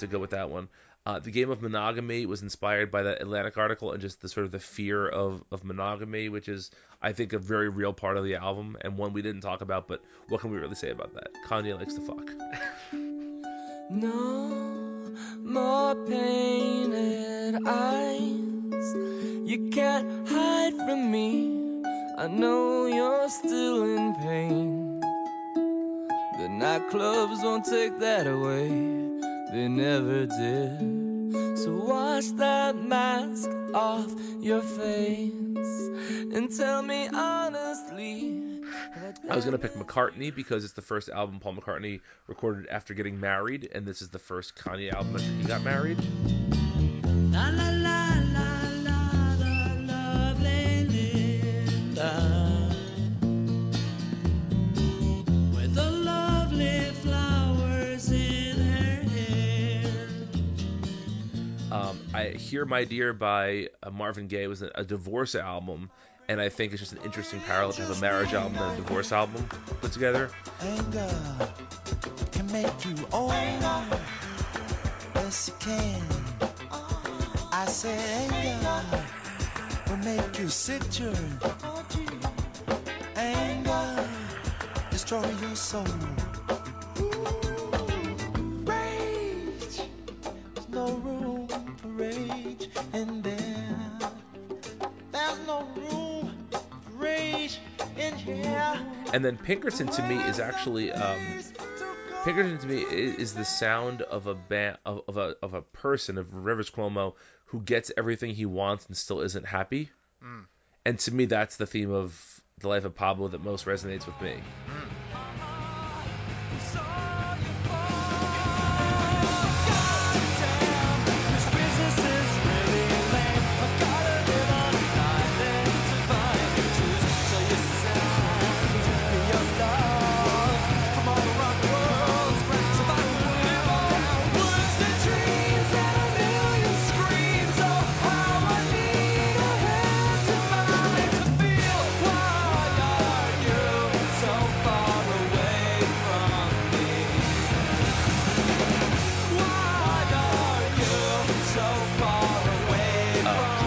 to go with that one. Uh, the Game of Monogamy was inspired by that Atlantic article and just the sort of the fear of, of monogamy, which is I think a very real part of the album and one we didn't talk about. But what can we really say about that? Kanye likes to fuck. [laughs] No more painted eyes. You can't hide from me. I know you're still in pain. The nightclubs won't take that away. They never did. So wash that mask off your face and tell me honestly. I was gonna pick McCartney because it's the first album Paul McCartney recorded after getting married, and this is the first Kanye album after he got married. La la la Here My Dear by uh, Marvin Gaye was a, a divorce album, and I think it's just an interesting parallel to have a marriage album and a divorce album put together. Anger can make you older. Yes, it can. I said anger will make you sicker. Anger destroy your soul. In there. There's no room for rage in here. And then Pinkerton to me is actually um, Pinkerton to me is, is the sound of a band of, of a of a person of Rivers Cuomo who gets everything he wants and still isn't happy. Mm. And to me, that's the theme of the life of Pablo that most resonates with me.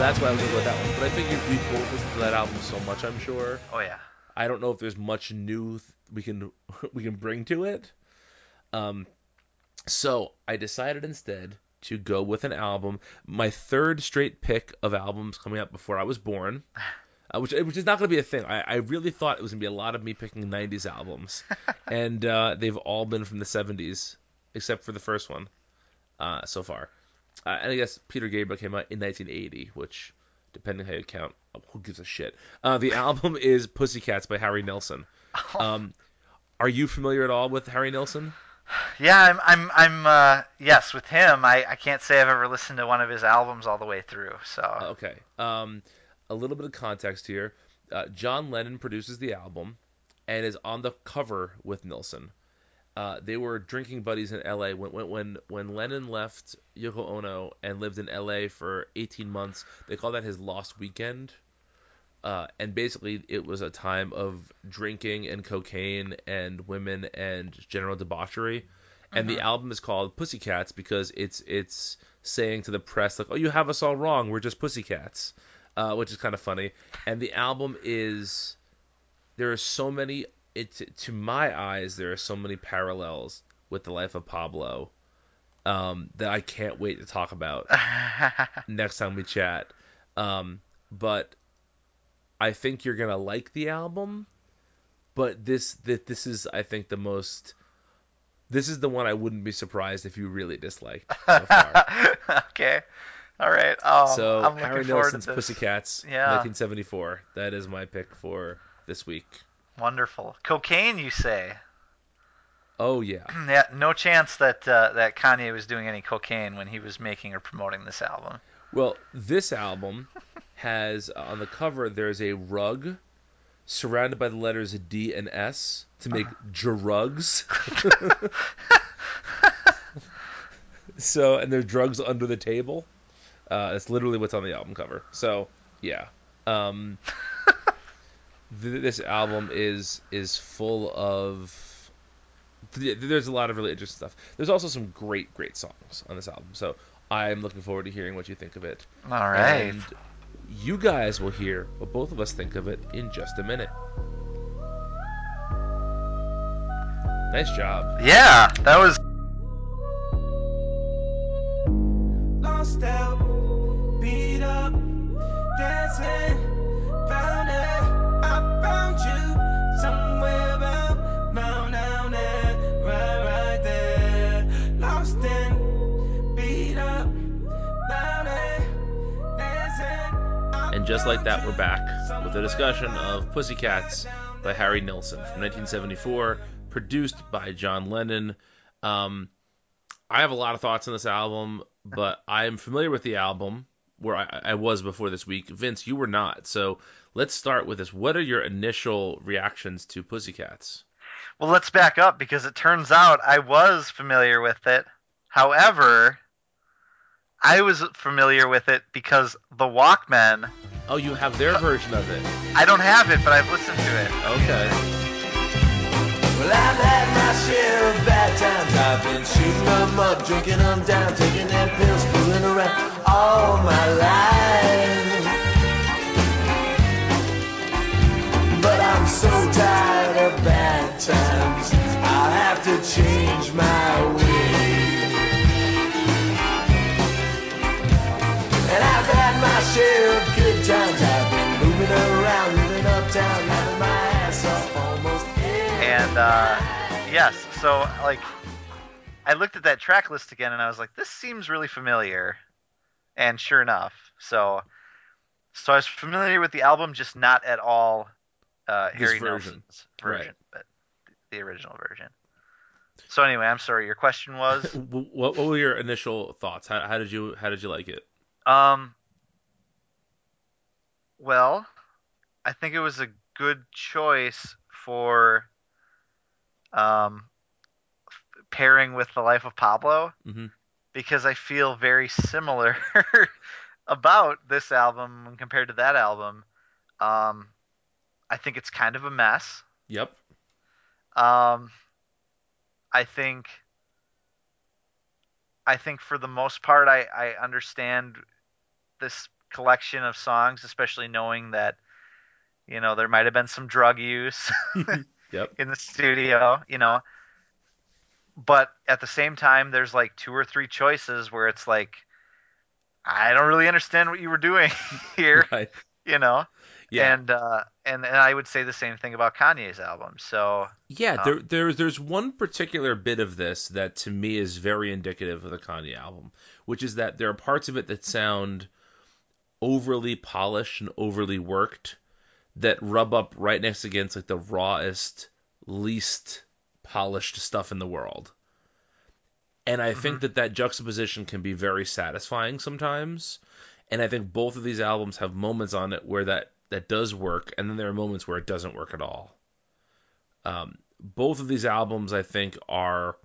That's why I was looking at that one. But I figured we both listened to that album so much. I'm sure. Oh yeah. I don't know if there's much new th- we can [laughs] we can bring to it. Um, so I decided instead to go with an album, my third straight pick of albums coming out before I was born, [sighs] uh, which which is not going to be a thing. I, I really thought it was going to be a lot of me picking '90s albums, [laughs] and uh, they've all been from the '70s except for the first one uh, so far. Uh, and I guess Peter Gabriel came out in 1980, which, depending how you count, who gives a shit? Uh, the [laughs] album is Pussycats by Harry Nilsson. [laughs] Um, are you familiar at all with Harry Nilsson? Yeah, I'm. I'm. I'm. Uh, yes, with him, I, I can't say I've ever listened to one of his albums all the way through. So Okay. Um, a little bit of context here. Uh, John Lennon produces the album and is on the cover with Nilsson. Uh, they were drinking buddies in L.A. when when when when Lennon left Yoko Ono and lived in L.A. for 18 months. They call that his lost weekend. Uh, and basically, it was a time of drinking and cocaine and women and general debauchery. And the Mhm. album is called Pussycats because it's it's saying to the press like, "Oh, you have us all wrong. We're just pussycats," uh, which is kind of funny. And the album is there are so many. It to my eyes there are so many parallels with the life of Pablo um, that I can't wait to talk about [laughs] next time we chat. Um, but I think you're gonna like the album. But this this, this is I think the most. This is the one I wouldn't be surprised if you really disliked. So far. [laughs] okay, all right. Um, so I'm Harry to. Pussycats, Yeah. 1974. That is my pick for this week. Wonderful. Cocaine, you say? Oh yeah. [clears throat] yeah. No chance that uh, that Kanye was doing any cocaine when he was making or promoting this album. Well, this album [laughs] has uh, on the cover there's a rug surrounded by the letters D and S to make drugs. [laughs] so, and there's drugs under the table. Uh, that's literally what's on the album cover. So, yeah. Um, th- this album is is full of. th- There's a lot of really interesting stuff. There's also some great, great songs on this album. So I'm looking forward to hearing what you think of it. All right. And you guys will hear what both of us think of it in just a minute. Nice job. Yeah, that was. I you somewhere about, round down there, right, right there. Lost in, beat up, found dancing. And just like that, we're back with a discussion of Pussycats by Harry Nilsson from 1974, produced by John Lennon. Um, I have a lot of thoughts on this album, but I am familiar with the album where I, I was before this week. Vince, you were not. So let's start with this. What are your initial reactions to Pussycats? Well, let's back up because it turns out I was familiar with it. However, I was familiar with it because the Walkmen. Oh, you have their version of it. I don't have it, but I've listened to it. Okay. Well, I've had my share of bad times. I've been shooting them up, drinking them down, taking them pills, fooling around all my life. So tired of bad times. I'll have to change my ways. And I've had my share of good times. I've been moving around, living uptown, having my ass off almost And uh, yes, so like I looked at that track list again and I was like, this seems really familiar. And sure enough, so so I was familiar with the album, just not at all uh, This Harry version. Nilsson's Right. version, but the original version. So anyway, I'm sorry. Your question was, [laughs] What, what were your initial thoughts? How, how did you how did you like it? um, well, I think it was a good choice for um pairing with the life of Pablo Mhm. because I feel very similar [laughs] about this album compared to that album. Um, I think it's kind of a mess. Yep. Um, I think, I think for the most part, I, I understand this collection of songs, especially knowing that, you know, there might have been some drug use [laughs] [laughs] Yep. in the studio, you know. But at the same time, there's like two or three choices where it's like, I don't really understand what you were doing [laughs] here, Right. you know. Yeah. And uh, and and I would say the same thing about Kanye's album. So Yeah, um, there there's there's one particular bit of this that to me is very indicative of the Kanye album, which is that there are parts of it that sound overly polished and overly worked that rub up right next against like the rawest, least polished stuff in the world. And I think that that juxtaposition can be very satisfying sometimes. And I think both of these albums have moments on it where that that does work, and then there are moments where it doesn't work at all. Um, both of these albums, I think, are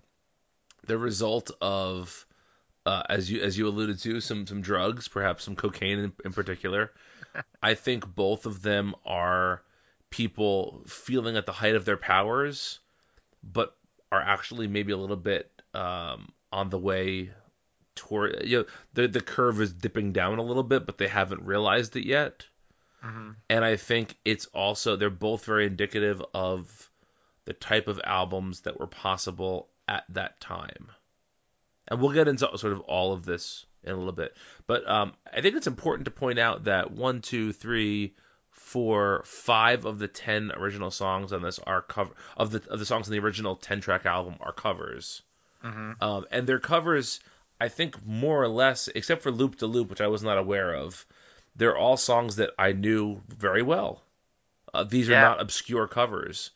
the result of, uh, as you as you alluded to, some some drugs, perhaps some cocaine in, in particular. [laughs] I think both of them are people feeling at the height of their powers, but are actually maybe a little bit um, on the way toward. You know, the the curve is dipping down a little bit, but they haven't realized it yet mhm. and I think it's also they're both very indicative of the type of albums that were possible at that time. And we'll get into sort of all of this in a little bit. But um, I think it's important to point out that one, two, three, four, five of the ten original songs on this are cover of the of the songs on the original ten track album are covers. Mhm. Um, and they're covers, I think, more or less, except for Loop de Loop, which I was not aware of, they're all songs that I knew very well. Uh, these are Yeah. not obscure covers.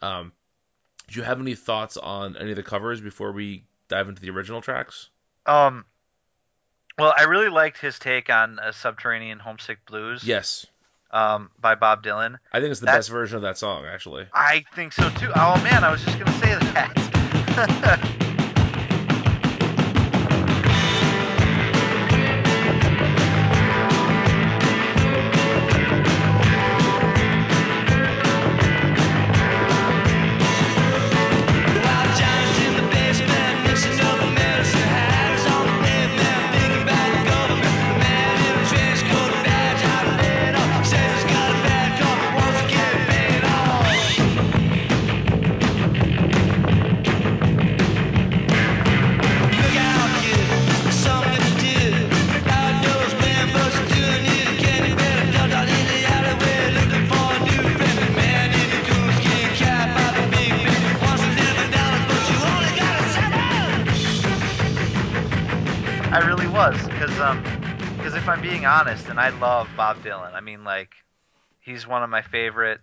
Um, do you have any thoughts on any of the covers before we dive into the original tracks? Um, well, I really liked his take on a Subterranean Homesick Blues. Yes. Um, by Bob Dylan. I think it's the That- best version of that song, actually. I think so too. Oh man, I was just gonna say that. [laughs] and I love Bob Dylan. I mean, like, he's one of my favorite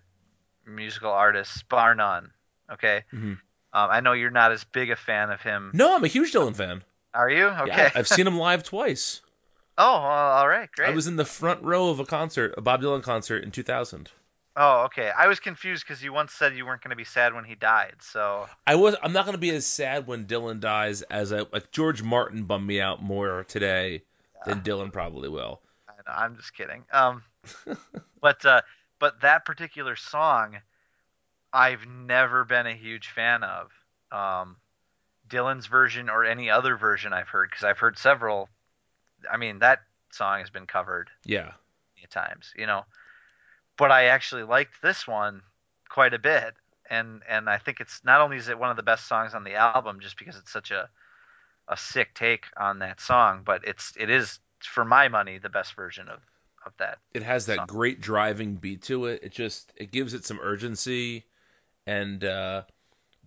musical artists, bar none. Okay. Mhm. Um, I know you're not as big a fan of him. No, I'm a huge Dylan fan. Are you? Yeah, Okay. I've seen him live twice. [laughs] oh, well, all right, great. I was in the front row of a concert, a Bob Dylan concert in 2000. Oh, okay. I was confused because you once said you weren't going to be sad when he died. So I was. I'm not going to be as sad when Dylan dies as I like George Martin bummed me out more today than Dylan probably will. I'm just kidding. Um, [laughs] but uh, but that particular song, I've never been a huge fan of. Um, Dylan's version or any other version I've heard because I've heard several. I mean that song has been covered Yeah. many times, you know. But I actually liked this one quite a bit, and and I think it's not only is it one of the best songs on the album just because it's such a a sick take on that song, but it's it is for my money the best version of of that. It has that song. great driving beat to it. It just it gives it some urgency, and uh,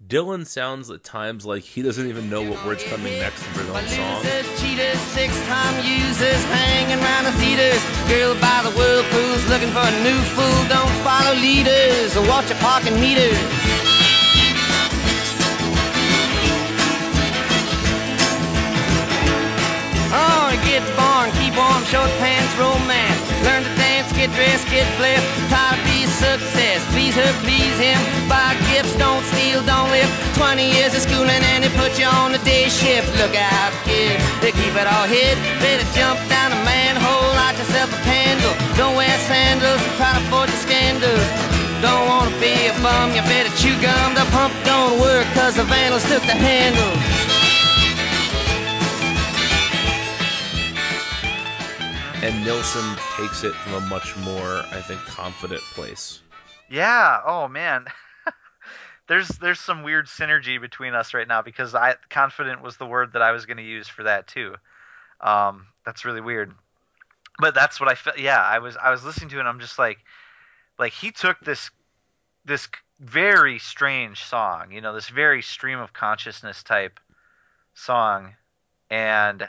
Dylan sounds at times like he doesn't even know what word's coming next in his own song. Losers, cheaters, six-time users, hanging around the theaters. Girl by the whirlpools, looking for a new fool. Don't follow leaders or watch your parking meters. short pants romance. Learn to dance, get dressed, get blessed. Try to be success. Please her, please him. Buy gifts, don't steal, don't live. 20 years of schooling and they put you on the day shift. Look out, kid, they keep it all hid. Better jump down a manhole, light yourself a candle. Don't wear sandals, try to forge a scandal. Don't wanna be a bum, you better chew gum. The pump don't work, cause the vandals took the handle. And Nilsson takes it from a much more, I think, confident place. Yeah. Oh man. [laughs] there's there's some weird synergy between us right now because I confident was the word that I was going to use for that too. Um, that's really weird. But that's what I felt. Yeah, I was I was listening to it. and I'm just like, like he took this this very strange song, you know, this very stream of consciousness type song, and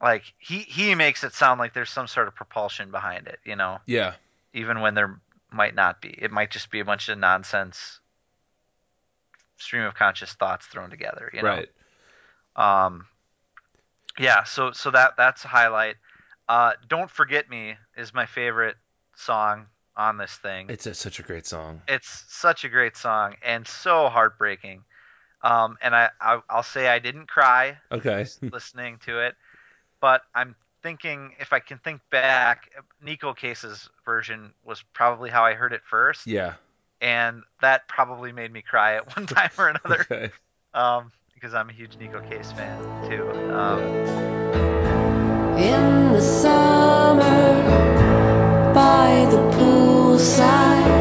like he he makes it sound like there's some sort of propulsion behind it, you know Yeah. even when there might not be. It might just be a bunch of nonsense stream of conscious thoughts thrown together, you know. Right. Um yeah, so so that that's a highlight. Uh Don't Forget Me is my favorite song on this thing. It's a, such a great song. It's such a great song and so heartbreaking. Um and I, I I'll say I didn't cry Okay. listening to it, but I'm thinking if I can think back, Neko Case's version was probably how I heard it first, yeah. and that probably made me cry at [laughs] one time or another. Okay. Um, because I'm a huge Nico Case fan too. Um, In the summer, by the poolside,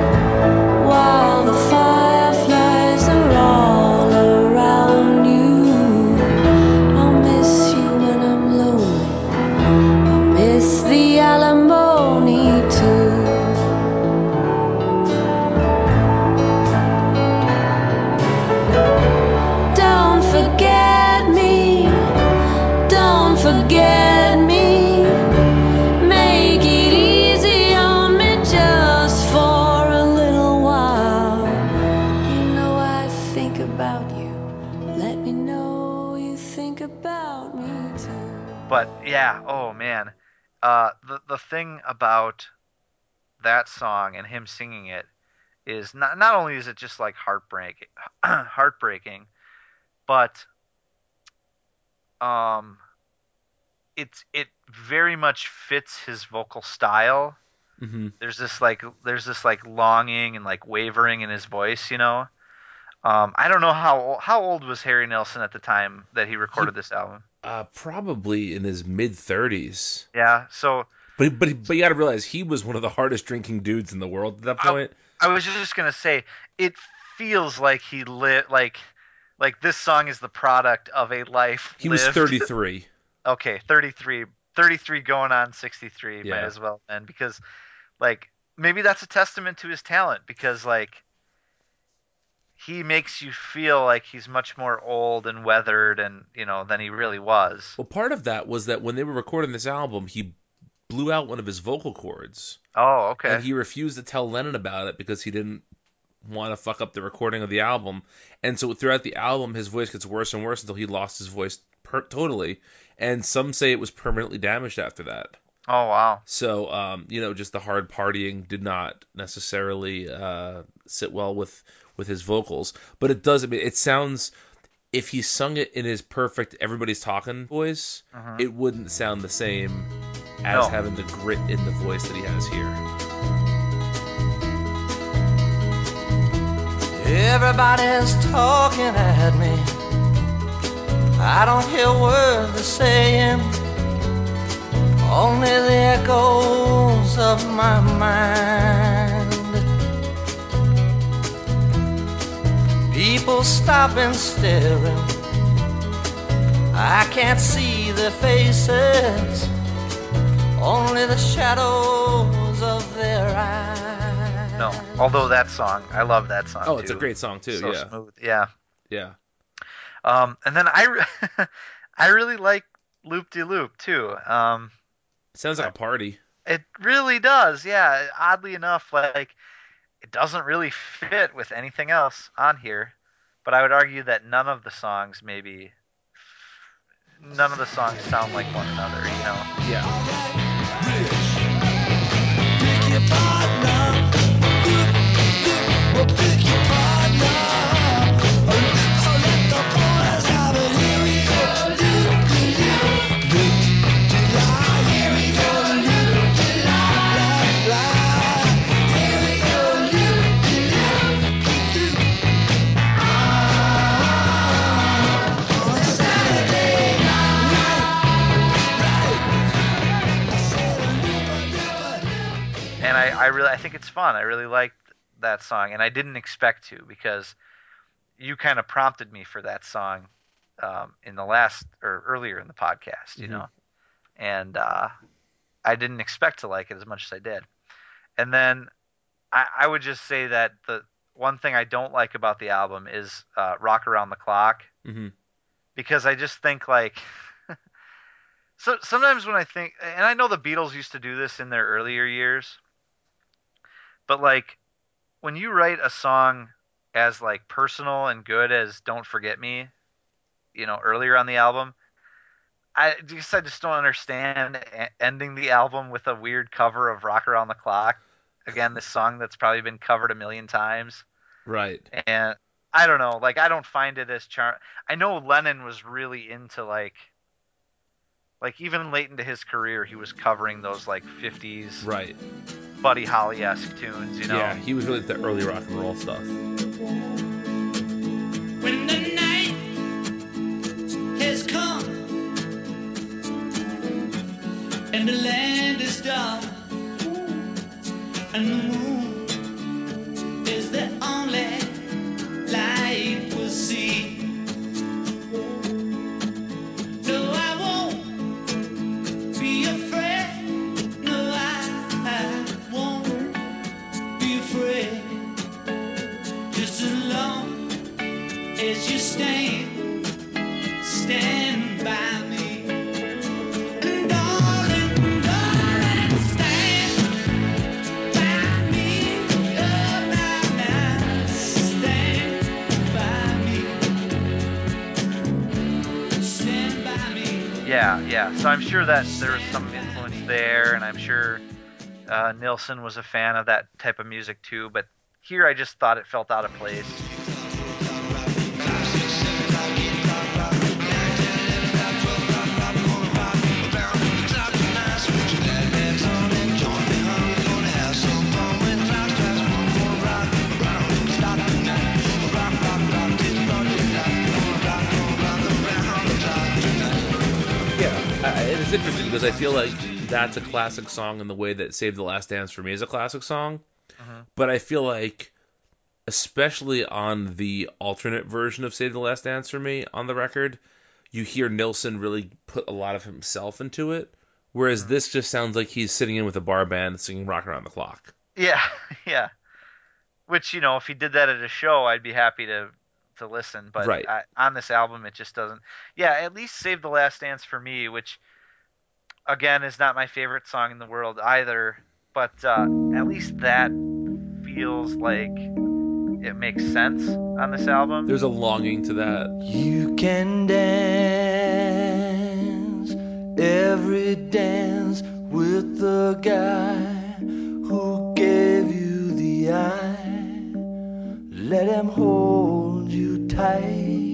yeah, oh man, uh, the the thing about that song and him singing it is not not only is it just like heartbreaking, [clears throat] heartbreaking, but um, it's it very much fits his vocal style. hmm there's this like there's this like longing and like wavering in his voice, you know. Um, I don't know how how old was Harry Nilsson at the time that he recorded this album. Uh, probably in his mid 30s. Yeah, so But but but you got to realize he was one of the hardest drinking dudes in the world at that point. I was just gonna say it feels like he lit like like this song is the product of a life. He was [laughs] 33. okay, 33, 33 going on 63 might as well then because like maybe that's a testament to his talent because like he makes you feel like he's much more old and weathered and you know than he really was. Well, part of that was that when they were recording this album, he blew out one of his vocal cords. Oh, okay. And he refused to tell Lennon about it because he didn't want to fuck up the recording of the album. And so throughout the album, his voice gets worse and worse until he lost his voice per- totally. And some say it was permanently damaged after that. Oh wow. So, um, you know, just the hard partying did not necessarily uh, sit well with with his vocals. But it does. I mean, it sounds. If he sung it in his perfect "everybody's talking" voice, Mhm. it wouldn't sound the same as No. having the grit in the voice that he has here. Everybody's talking at me. I don't hear words they're saying, only the echoes of my mind. People stopping, staring. I can't see their faces, only the shadows of their eyes. No, although that song, I love that song. Oh, it's a great song too. So yeah, smooth. Yeah. yeah. Um, and then I, re- [laughs] I really like Loop De Loop too. Um, Sounds like a party. it really does. Yeah. Oddly enough, like it doesn't really fit with anything else on here, but I would argue that none of the songs maybe none of the songs sound like one another. You know. Yeah. I really I think it's fun. I really liked that song, and I didn't expect to because you kind of prompted me for that song um, in the last or earlier in the podcast, you Mhm. know, and uh, I didn't expect to like it as much as I did. And then I, I would just say that the one thing I don't like about the album is uh, "Rock Around the Clock." hmm because I just think like [laughs] so sometimes when I think and I know the Beatles used to do this in their earlier years but like when you write a song as like personal and good as Don't Forget Me you know earlier on the album I just I just don't understand ending the album with a weird cover of Rock Around the Clock again this song that's probably been covered a million times Right. and I don't know, like I don't find it as charm. I know Lennon was really into like, like even late into his career, he was covering those like '50s Right. Buddy Holly esque tunes, you know. Yeah, he was really the early rock and roll stuff. When the night has come and the land is dark and the moon Yeah, yeah. So I'm sure that there was some influence there, and I'm sure uh, Nilsson was a fan of that type of music too. But here, I just thought it felt out of place. It's interesting because I feel like that's a classic song in the way that "Save the Last Dance" for me is a classic song. Mhm. But I feel like, especially on the alternate version of "Save the Last Dance" for me on the record, you hear Nilsson really put a lot of himself into it, whereas this just sounds like he's sitting in with a bar band singing "Rock Around the Clock." Yeah, [laughs] yeah. Which you know, if he did that at a show, I'd be happy to to listen. But Right. I, on this album, it just doesn't. Yeah, at least "Save the Last Dance" for me, which again is not my favorite song in the world either. But uh, at least that feels like it makes sense on this album. There's a longing to that. You can dance every dance with the guy who gave you the eye. Let him hold you tight.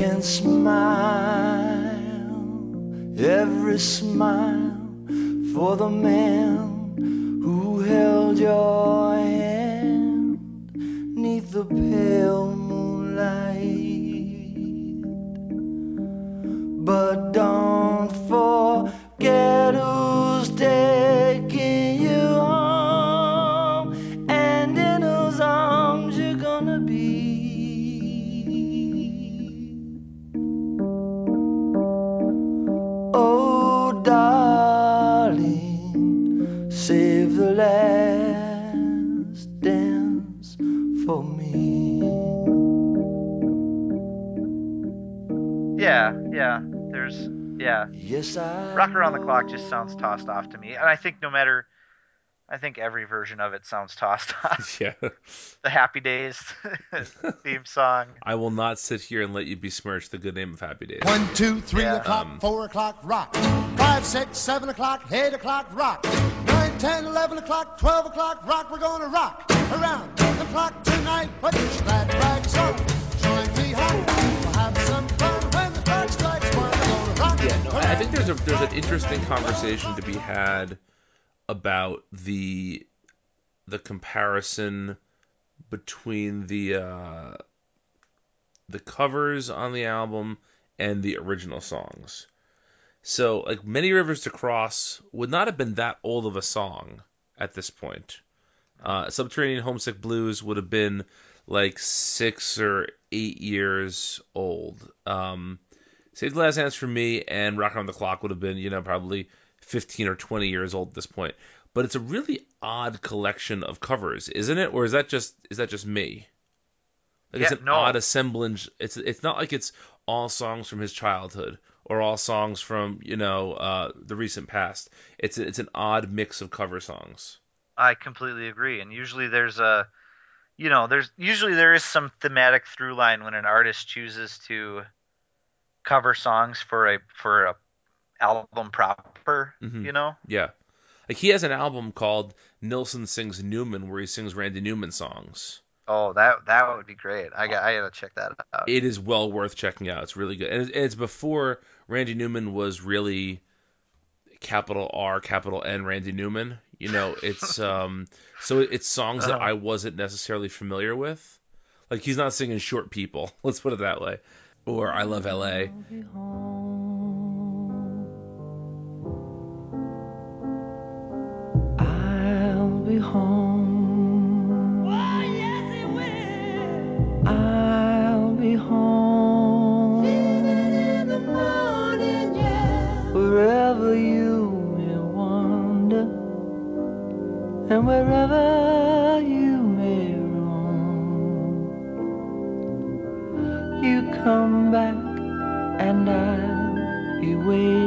Can smile every smile for the man who held your hand neath the pale moonlight. But don't forget who's taking yeah. Yes, I. Rock Around the Clock just sounds tossed off to me, and I think no matter. I think every version of it sounds tossed off. [laughs] Yeah. The Happy Days [laughs] theme song. I will not sit here and let you besmirch the good name of Happy Days. One, two, three Yeah. o'clock, Um, four o'clock, rock. Five, six, seven o'clock, eight o'clock, rock. Nine, ten, eleven o'clock, twelve o'clock, rock. We're gonna rock around the clock tonight. Put your glad rags on. I think there's a there's an interesting conversation to be had about the the comparison between the uh, the covers on the album and the original songs. So, like, Many Rivers to Cross would not have been that old of a song at this point. Uh, Subterranean Homesick Blues would have been like six or eight years old. Um, Save the Last Dance for me and Rock on the Clock would have been, you know, probably 15 or 20 years old at this point. But it's a really odd collection of covers, isn't it? Or is that just is that just me? Like it's an no. odd assemblage. It's it's not like it's all songs from his childhood or all songs from you know uh, the recent past. It's it's an odd mix of cover songs. I completely agree. And usually there's a, you know, there's usually there is some thematic through line when an artist chooses to cover songs for a for a album proper. Mhm. You know, Yeah, like he has an album called Nilsson Sings Newman where he sings Randy Newman songs. oh that that would be great. I got I gotta check that out. It is well worth checking out. It's really good, and it's- it's before Randy Newman was really capital R, capital N, Randy Newman. You know, it's [laughs] um, so it's songs that Uh-huh. I wasn't necessarily familiar with. Like he's not singing "Short People," [laughs] let's put it that way, or "I Love L.A." I'll be home. Oh, yes, it will. I'll be home. in the morning, yeah. Wherever you may wander, and wherever come back, and I'll be waiting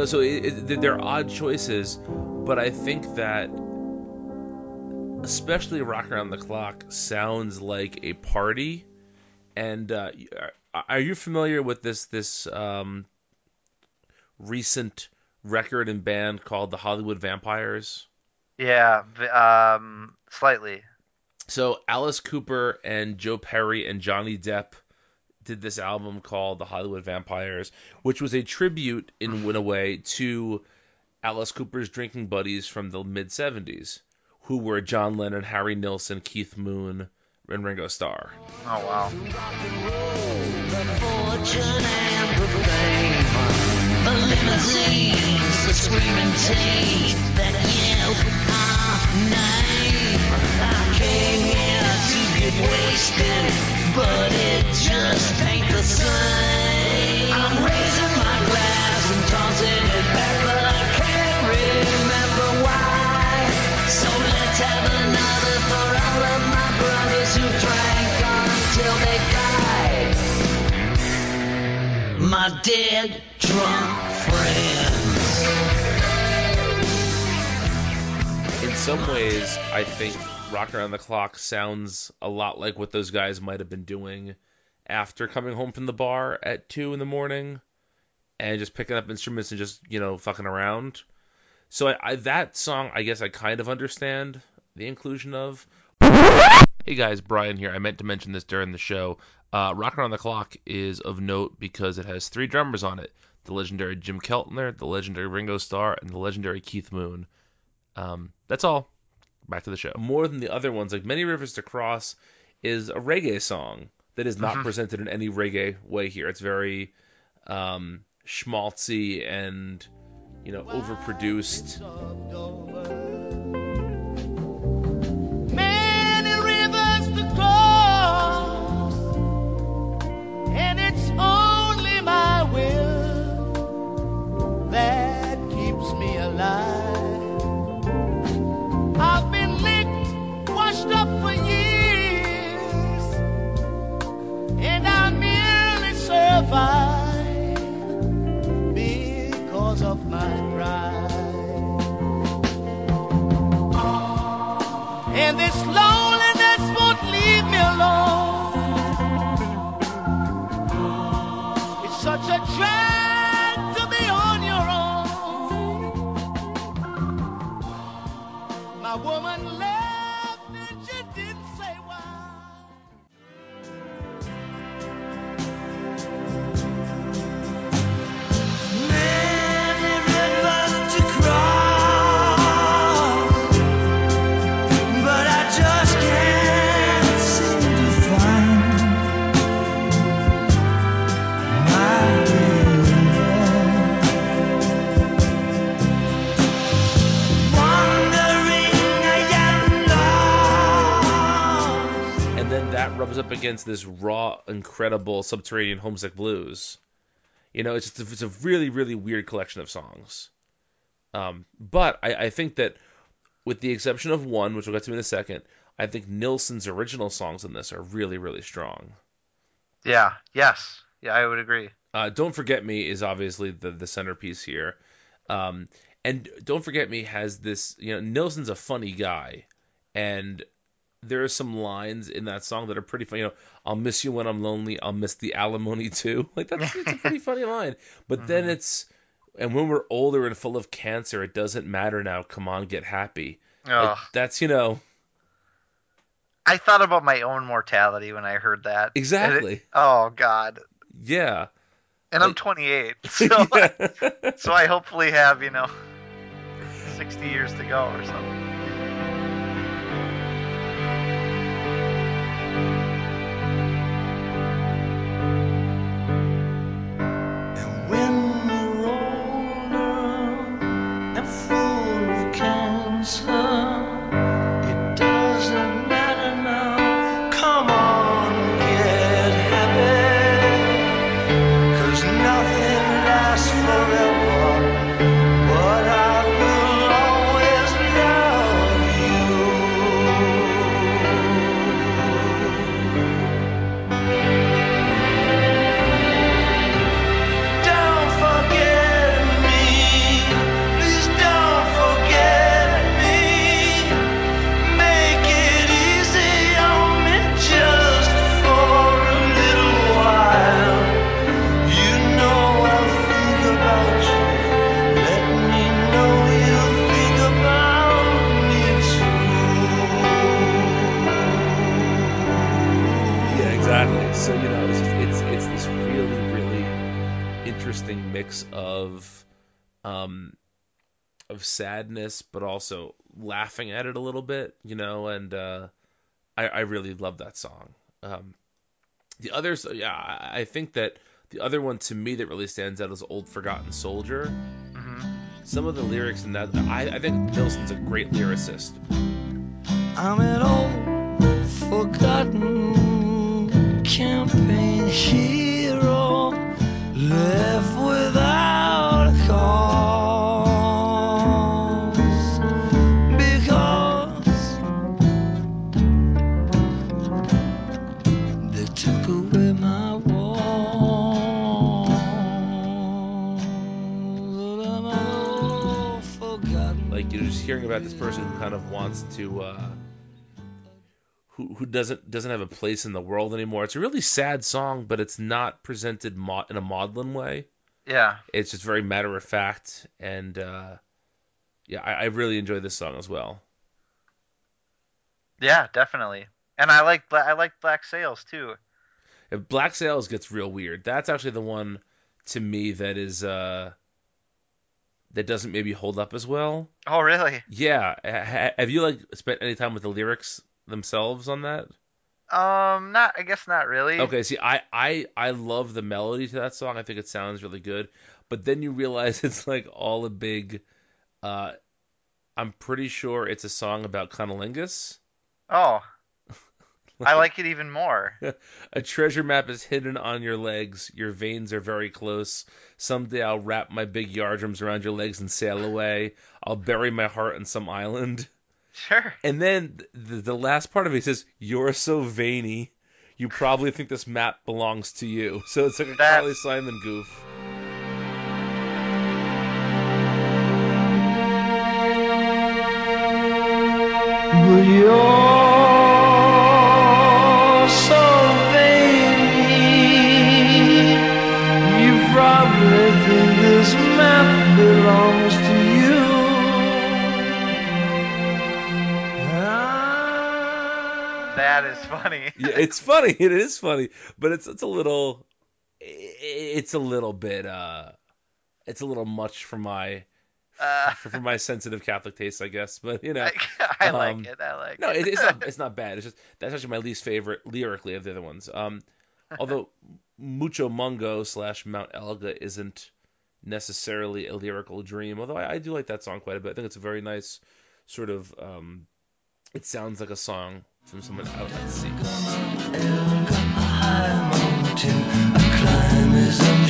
know, so it, it, they're odd choices, but I think that especially Rock Around the Clock sounds like a party. And uh, are- are you familiar with this this um, recent record and band called the Hollywood Vampires? Yeah, um, slightly. So Alice Cooper and Joe Perry and Johnny Depp did this album called The Hollywood Vampires, which was a tribute in, in a way to Alice Cooper's drinking buddies from the mid 70s, who were John Lennon, Harry Nilsson, Keith Moon, and Ringo Starr. Oh wow. But it just ain't the same. I'm raising my glass and tossing it back, but I can't remember why. So let's have another for all of my brothers who drank until they died my dead drunk friends. In some ways, I think Rock Around the Clock sounds a lot like what those guys might have been doing after coming home from the bar at 2 in the morning and just picking up instruments and just, you know, fucking around. So I, I, that song, I guess I kind of understand the inclusion of. Hey guys, Brian here. I meant to mention this during the show. Uh, Rock Around the Clock is of note because it has three drummers on it: the legendary Jim Keltner, the legendary Ringo Starr, and the legendary Keith Moon. Um, that's all. Back to the show. More than the other ones, like Many Rivers to Cross, is a reggae song that is not Mhm. presented in any reggae way here. It's very um, schmaltzy and you know overproduced. And this loneliness rubs up against this raw, incredible subterranean homesick blues. You know, it's just it's a really, really weird collection of songs. Um, but I, I think that, with the exception of one, which we'll get to in a second, I think Nilsson's original songs in this are really, really strong. Yeah. Yes. Yeah, I would agree. Uh, Don't Forget Me is obviously the the centerpiece here. Um, and Don't Forget Me has this, you know, Nilsson's a funny guy, and there are some lines in that song that are pretty funny. You know, I'll miss you when I'm lonely. I'll miss the alimony too. [laughs] Like that's it's a pretty [laughs] funny line. But then mm-hmm. it's, and when we're older and full of cancer, it doesn't matter now. Come on, get happy. Like, that's you know I thought about my own mortality when I heard that. And it- Exactly. oh God. yeah. And I'm 28, [laughs] so so I hopefully have you know 60 years to go or something. Mix of um of sadness, but also laughing at it a little bit, you know, and uh, I I really love that song. Um, the others, yeah, I I think that the other one to me that really stands out is "Old Forgotten Soldier." Some of the lyrics in that, I, I think Nilsson's a great lyricist. I'm an old, forgotten campaign hero left without hearing about this person who kind of wants to uh who who doesn't doesn't have a place in the world anymore. It's a really sad song, but it's not presented mo- in a maudlin way. Yeah. It's just very matter of fact, and uh, yeah, I, I really enjoy this song as well. Yeah, definitely. And I like I like Black Sails too. If Black Sails gets real weird, that's actually the one to me that is uh that doesn't maybe hold up as well. Oh, really? Yeah, ha- ha- have you like spent any time with the lyrics themselves on that? Um, not. I guess not really. Okay, see, I, I I love the melody to that song. I think it sounds really good. But then you realize [laughs] it's like all a big. Uh, I'm pretty sure it's a song about cunnilingus. Oh, I [laughs] like it even more. a treasure map is hidden on your legs. Your veins are very close. Someday I'll wrap my big yardarms around your legs and sail away. I'll bury my heart on some island. Sure. And then the, the last part of it says, "You're so veiny, you probably think this map belongs to you." [laughs] So it's like a That- Carly Simon goof. But you're They this map belongs to you. That is funny. yeah, it's funny. It is funny, but it's it's a little, it's a little bit, uh, it's a little much for my, Uh, for, for my sensitive Catholic taste, I guess. But you know, [laughs] I like um, it. I like no, it. it, it's not. [laughs] It's not bad. It's just that's actually my least favorite lyrically of the other ones. Um, although Mucho Mungo slash Mount Elga isn't necessarily a lyrical dream. Although I, I do like that song quite a bit. I think it's a very nice sort of. Um, it sounds like a song from someone out at sea. mountain I climb as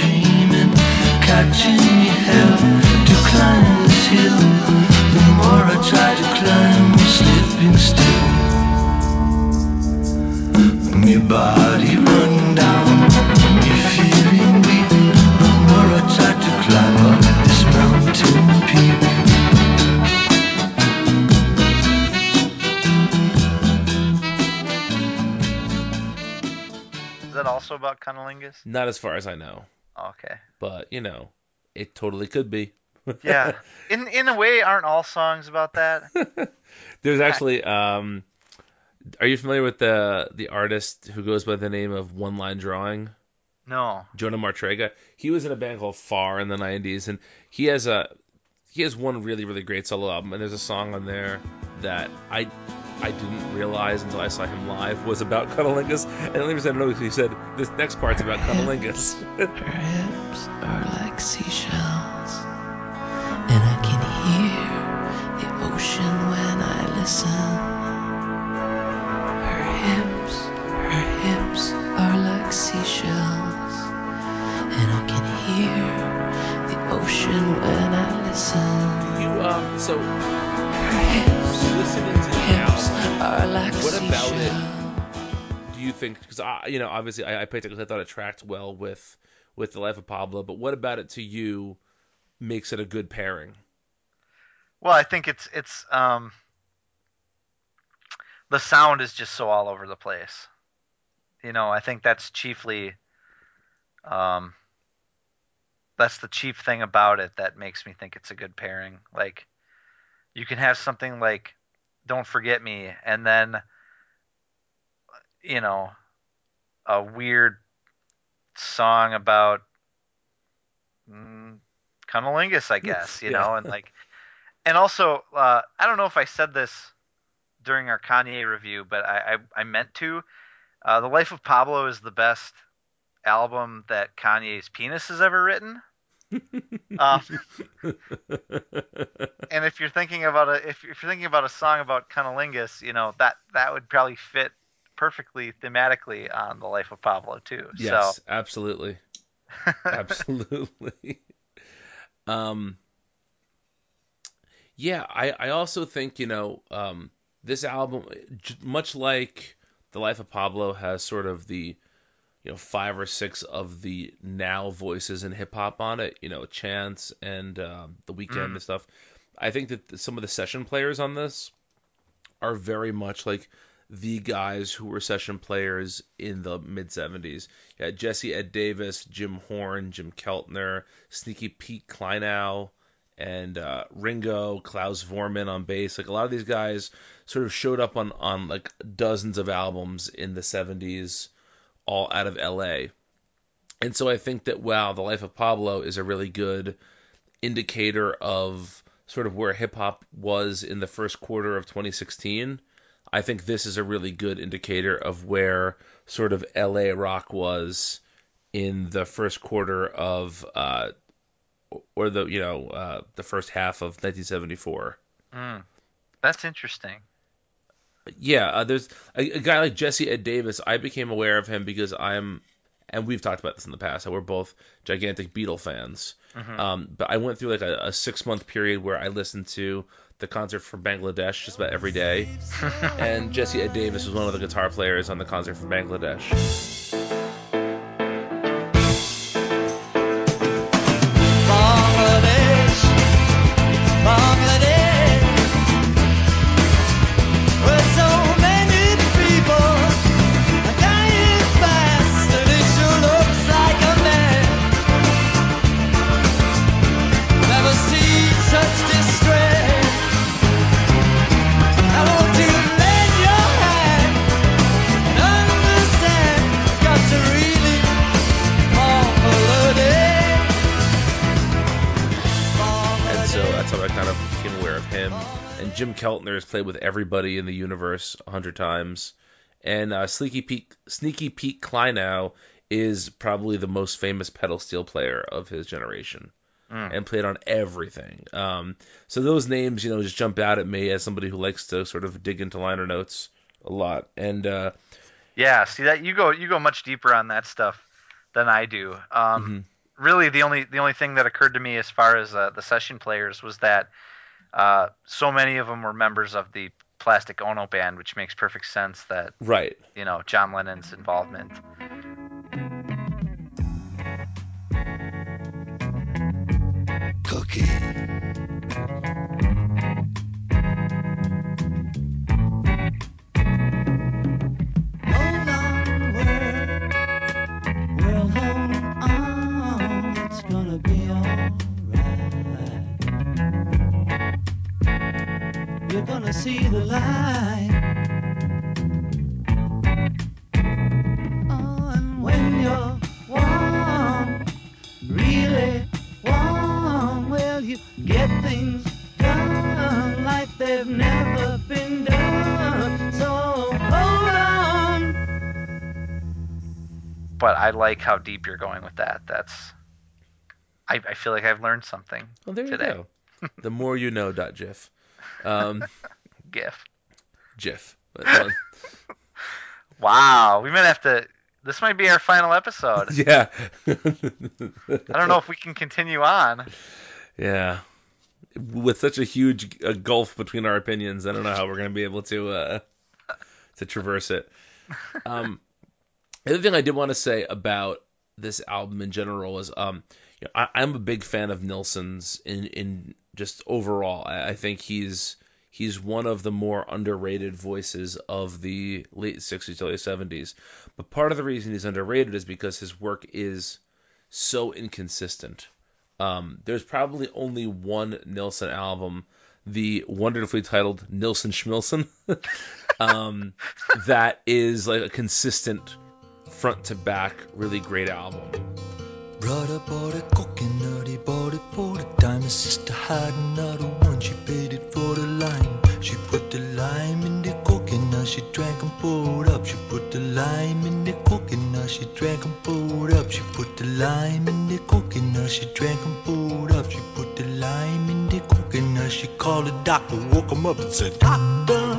Is that also about cunnilingus? Not as far as I know, Okay. but you know, it totally could be. [laughs] Yeah. In in a way, aren't all songs about that? [laughs] There's actually um are you familiar with the the artist who goes by the name of One Line Drawing? No. Jonah Matranga. He was in a band called Far in the 90s and he has a he has one really really great solo album and there's a song on there that I I didn't realize until I saw him live was about Cunnilingus. And the only reason I know is he said this next part's about Cunnilingus. [laughs] Her hips are like seashells, and I can hear the ocean when I listen. Her hips, her hips are like seashells, and I can hear the ocean when I listen. you uh so Her hips, listening to the hips are like what about it do you think? Because I, you know, obviously I, I picked it because I thought it tracked well with with the life of Pablo. But what about it to you makes it a good pairing? Well, I think it's it's um the sound is just so all over the place. You know, I think that's chiefly um that's the chief thing about it that makes me think it's a good pairing. Like you can have something like Don't Forget Me and then you know a weird song about mm, cunnilingus, I guess, you [laughs] Yeah. know, and like and also, uh, I don't know if I said this during our Kanye review, but I, I, I meant to. Uh, the Life of Pablo is the best album that Kanye's penis has ever written. Um, and if you're thinking about a if you're thinking about a song about cunnilingus, you know that that would probably fit perfectly thematically on the Life of Pablo too. Yes, So absolutely, [laughs] absolutely. um, yeah, I I also think you know um this album, much like the Life of Pablo, has sort of the you know five or six of the now voices in hip hop on it. You know, Chance and um, the Weeknd Mm. and stuff. I think that some of the session players on this are very much like the guys who were session players in the mid 70s. Yeah, Jesse Ed Davis, Jim Horn, Jim Keltner, Sneaky Pete Kleinow, and uh, Ringo, Klaus Voormann on bass. Like a lot of these guys sort of showed up on on like dozens of albums in the 70s, all out of LA. And so I think that wow, the life of Pablo is a really good indicator of sort of where hip hop was in the first quarter of 2016. I think this is a really good indicator of where sort of LA rock was in the first quarter of uh or the you know uh the first half of 1974. mm, that's interesting. Yeah, uh, there's a, a guy like Jesse Ed Davis. I became aware of him because I'm, and we've talked about this in the past. How we're both gigantic Beatle fans. Mhm. Um, but I went through like a, a six month period where I listened to the concert from Bangladesh just about every day, [laughs] and Jesse Ed Davis was one of the guitar players on the concert from. Bangladesh, has played with everybody in the universe a hundred times. And uh, Sneaky Pete, Sneaky Pete Kleinow is probably the most famous pedal steel player of his generation, Mm. and played on everything. Um, so those names, you know, just jump out at me as somebody who likes to sort of dig into liner notes a lot. And uh, Yeah, see that you go you go much deeper on that stuff than I do. Um, mhm. Really, the only the only thing that occurred to me as far as uh, the session players was that uh, so many of them were members of the Plastic Ono band, which makes perfect sense. That right, you know John Lennon's involvement. Cookie. You're gonna see the light. Oh, and when you're warm, really warm, well, you get things done like they've never been done. So hold on. But I like how deep you're going with that. That's I, I feel like I've learned something well, there today. you go. the more you know. Dot GIF. Um, [laughs] GIF. GIF. [laughs] Um, Wow, we might have to. This might be our final episode. [laughs] yeah. I don't know if we can continue on. Yeah. With such a huge uh, gulf between our opinions, I don't know how we're going to be able to uh, to traverse it. Um, the other thing I did want to say about this album in general is, um, you know, I, I'm a big fan of Nilsson's in in just overall. I, I think he's he's one of the more underrated voices of the late 60s, early 70s. But part of the reason he's underrated is because his work is so inconsistent. Um, there's probably only one Nilsson album, the wonderfully titled Nilsson Schmilsson, [laughs] um, that is like a consistent front to back, really great album. Brother bought a coconut, he bought it for the dime. His sister had another one, she paid it for the lime. She put the lime in the coconut, she drank and pulled up. She put the lime in the coconut, she drank and pulled up. She put the lime in the coconut, she drank and pulled up. She put the lime in the coconut, she called the doctor, woke him up and said, Doctor,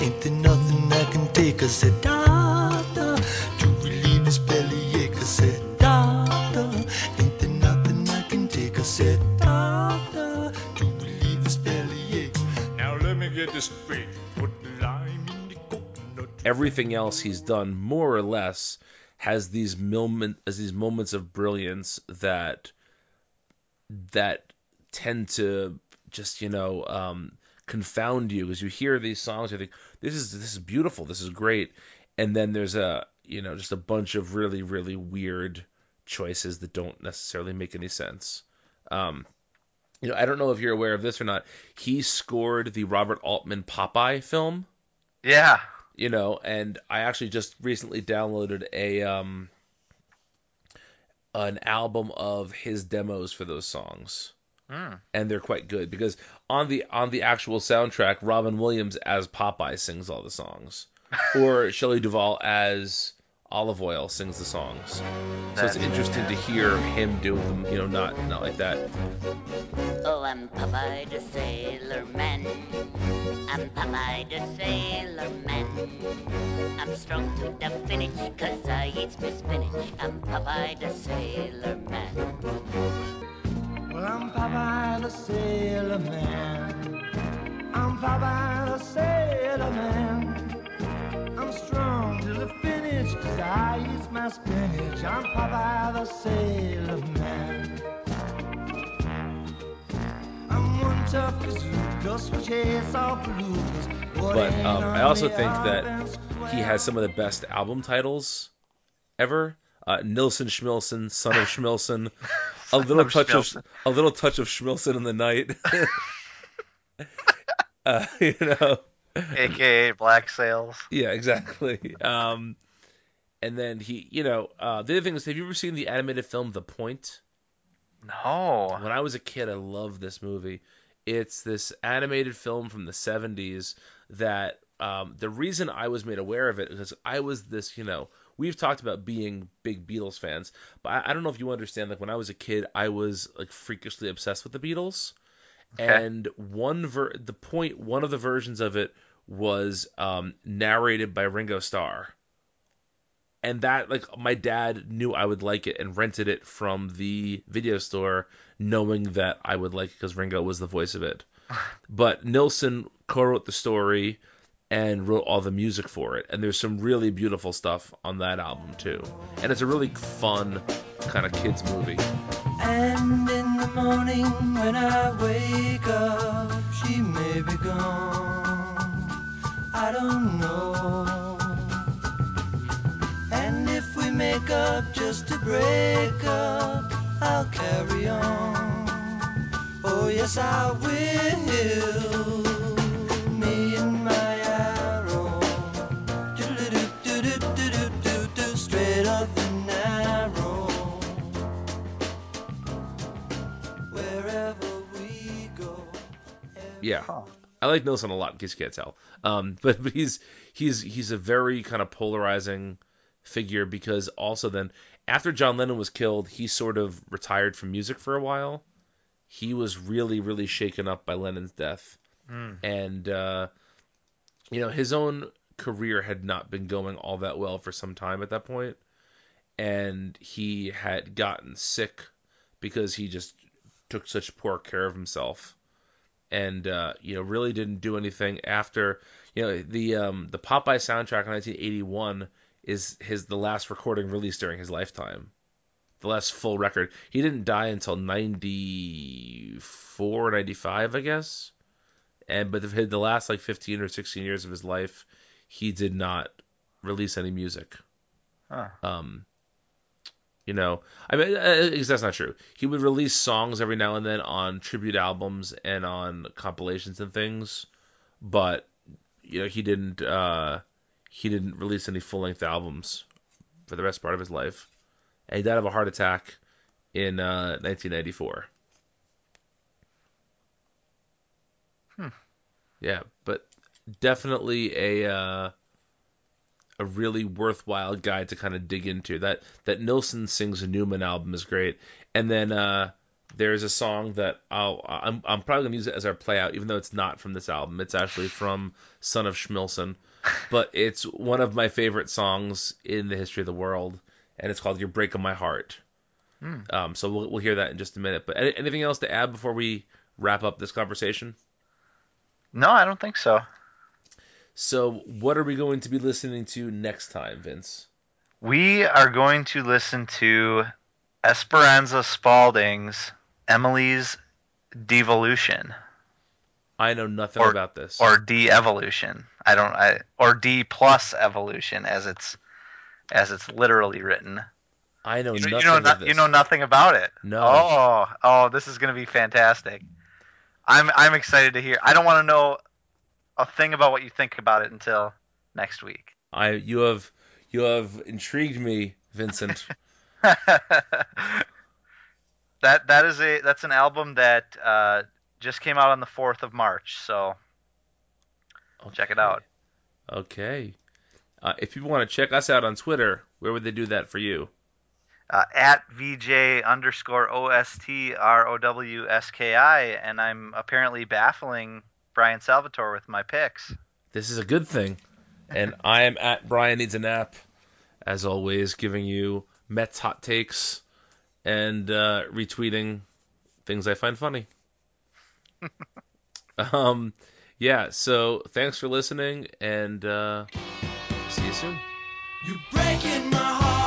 ain't there nothing I can take? I said, Doctor, Everything else he's done, more or less, has these moment as these moments of brilliance that that tend to just you know um, confound you. Because you hear these songs, you think this is this is beautiful, this is great, and then there's a you know just a bunch of really really weird choices that don't necessarily make any sense. Um, you know, I don't know if you're aware of this or not. He scored the Robert Altman Popeye film. Yeah. You know, and I actually just recently downloaded a um an album of his demos for those songs Hmm. and they're quite good because on the on the actual soundtrack, Robin Williams as Popeye sings all the songs, [laughs] or Shelley Duvall as Olive Oyl sings the songs. So it's interesting to hear him doing them, you know, not not like that. Oh, I'm Popeye the Sailor Man. I'm Popeye the Sailor Man. I'm strong to the finish, cause I eat my spinach. I'm Popeye the Sailor Man. Well, I'm Popeye the Sailor Man. I'm Popeye the Sailor Man. I'm strong to the finish, cause I eat my spinach. I'm Popeye the Sailor Man. I'm one tough kazoo, just for chase off blues. But um, I also think that he has some of the best album titles ever. Uh, Nilsson Schmilsson, Son of Schmilsson, [laughs] a little of touch of Schmilsson. a little touch of Schmilsson in the night. [laughs] [laughs] uh, you know, [laughs] AKA Black Sails. Yeah, exactly. Um, and then he, you know, uh, the other thing is, have you ever seen the animated film The Point? No. When I was a kid, I loved this movie. It's this animated film from the 70s that um, the reason I was made aware of it is I was this, you know, we've talked about being big Beatles fans, but I, I don't know if you understand. Like when I was a kid, I was like freakishly obsessed with the Beatles, Okay. and one ver- the point one of the versions of it was um, narrated by Ringo Starr, and that like my dad knew I would like it and rented it from the video store, knowing that I would like it because Ringo was the voice of it. [laughs] But Nilsson co-wrote the story and wrote all the music for it, and there's some really beautiful stuff on that album too. And it's a really fun kind of kids movie. The morning when I wake up, she may be gone. I don't know. And if we make up just to break up, I'll carry on. Oh, yes, I will. Yeah, I like Nilsson a lot. In case you can't tell, um, [laughs] but but he's he's he's a very kind of polarizing figure because also then after John Lennon was killed, he sort of retired from music for a while. He was really really shaken up by Lennon's death, Hmm. and uh, you know his own career had not been going all that well for some time at that point, and he had gotten sick because he just took such poor care of himself and uh, you know really didn't do anything after you know the um, the Popeye soundtrack in 1981 is his the last recording released during his lifetime, the last full record. He didn't die until 94, 95, I guess, and but the, the last like 15 or 16 years of his life, he did not release any music. Huh. Um, you know, I mean, uh, that's not true. He would release songs every now and then on tribute albums and on compilations and things, but you know, he didn't. Uh, he didn't release any full length albums for the rest part of his life, and he died of a heart attack in uh, 1994. Hmm. Yeah, but definitely a uh, a really worthwhile guy to kind of dig into. That that Nilsson sings a Newman album is great, and then uh, there's a song that I'll I'm I'm probably gonna use it as our play out, even though it's not from this album. It's actually from Son of Schmilsson, [laughs] but it's one of my favorite songs in the history of the world, and it's called "You're Breaking My Heart." Hmm. Um, so we'll we'll hear that in just a minute. But anything else to add before we wrap up this conversation? No, I don't think so. So, what are we going to be listening to next time, Vince? We are going to listen to Esperanza Spalding's Emily's Devolution. I know nothing Or- about this. Or de-evolution. I don't I or D plus evolution as it's as it's literally written. I know You, nothing you know no- you know nothing about it. No. Oh, oh, this is going to be fantastic. I'm I'm excited to hear. I don't want to know a thing about what you think about it until next week. I you have you have intrigued me, Vincent. [laughs] That that is a that's an album that uh, just came out on the fourth of March. So check it out. okay. Uh, if people want to check us out on Twitter, where would they do that for you? Uh, at VJ underscore O S T R O W S K I, and I'm apparently baffling Brian Salvatore with my picks. This is a good thing. And I am at Brian Needs a Nap, as always, giving you Mets hot takes and uh, retweeting things I find funny. [laughs] um, yeah, so thanks for listening, and uh, see you soon. You're breaking my heart.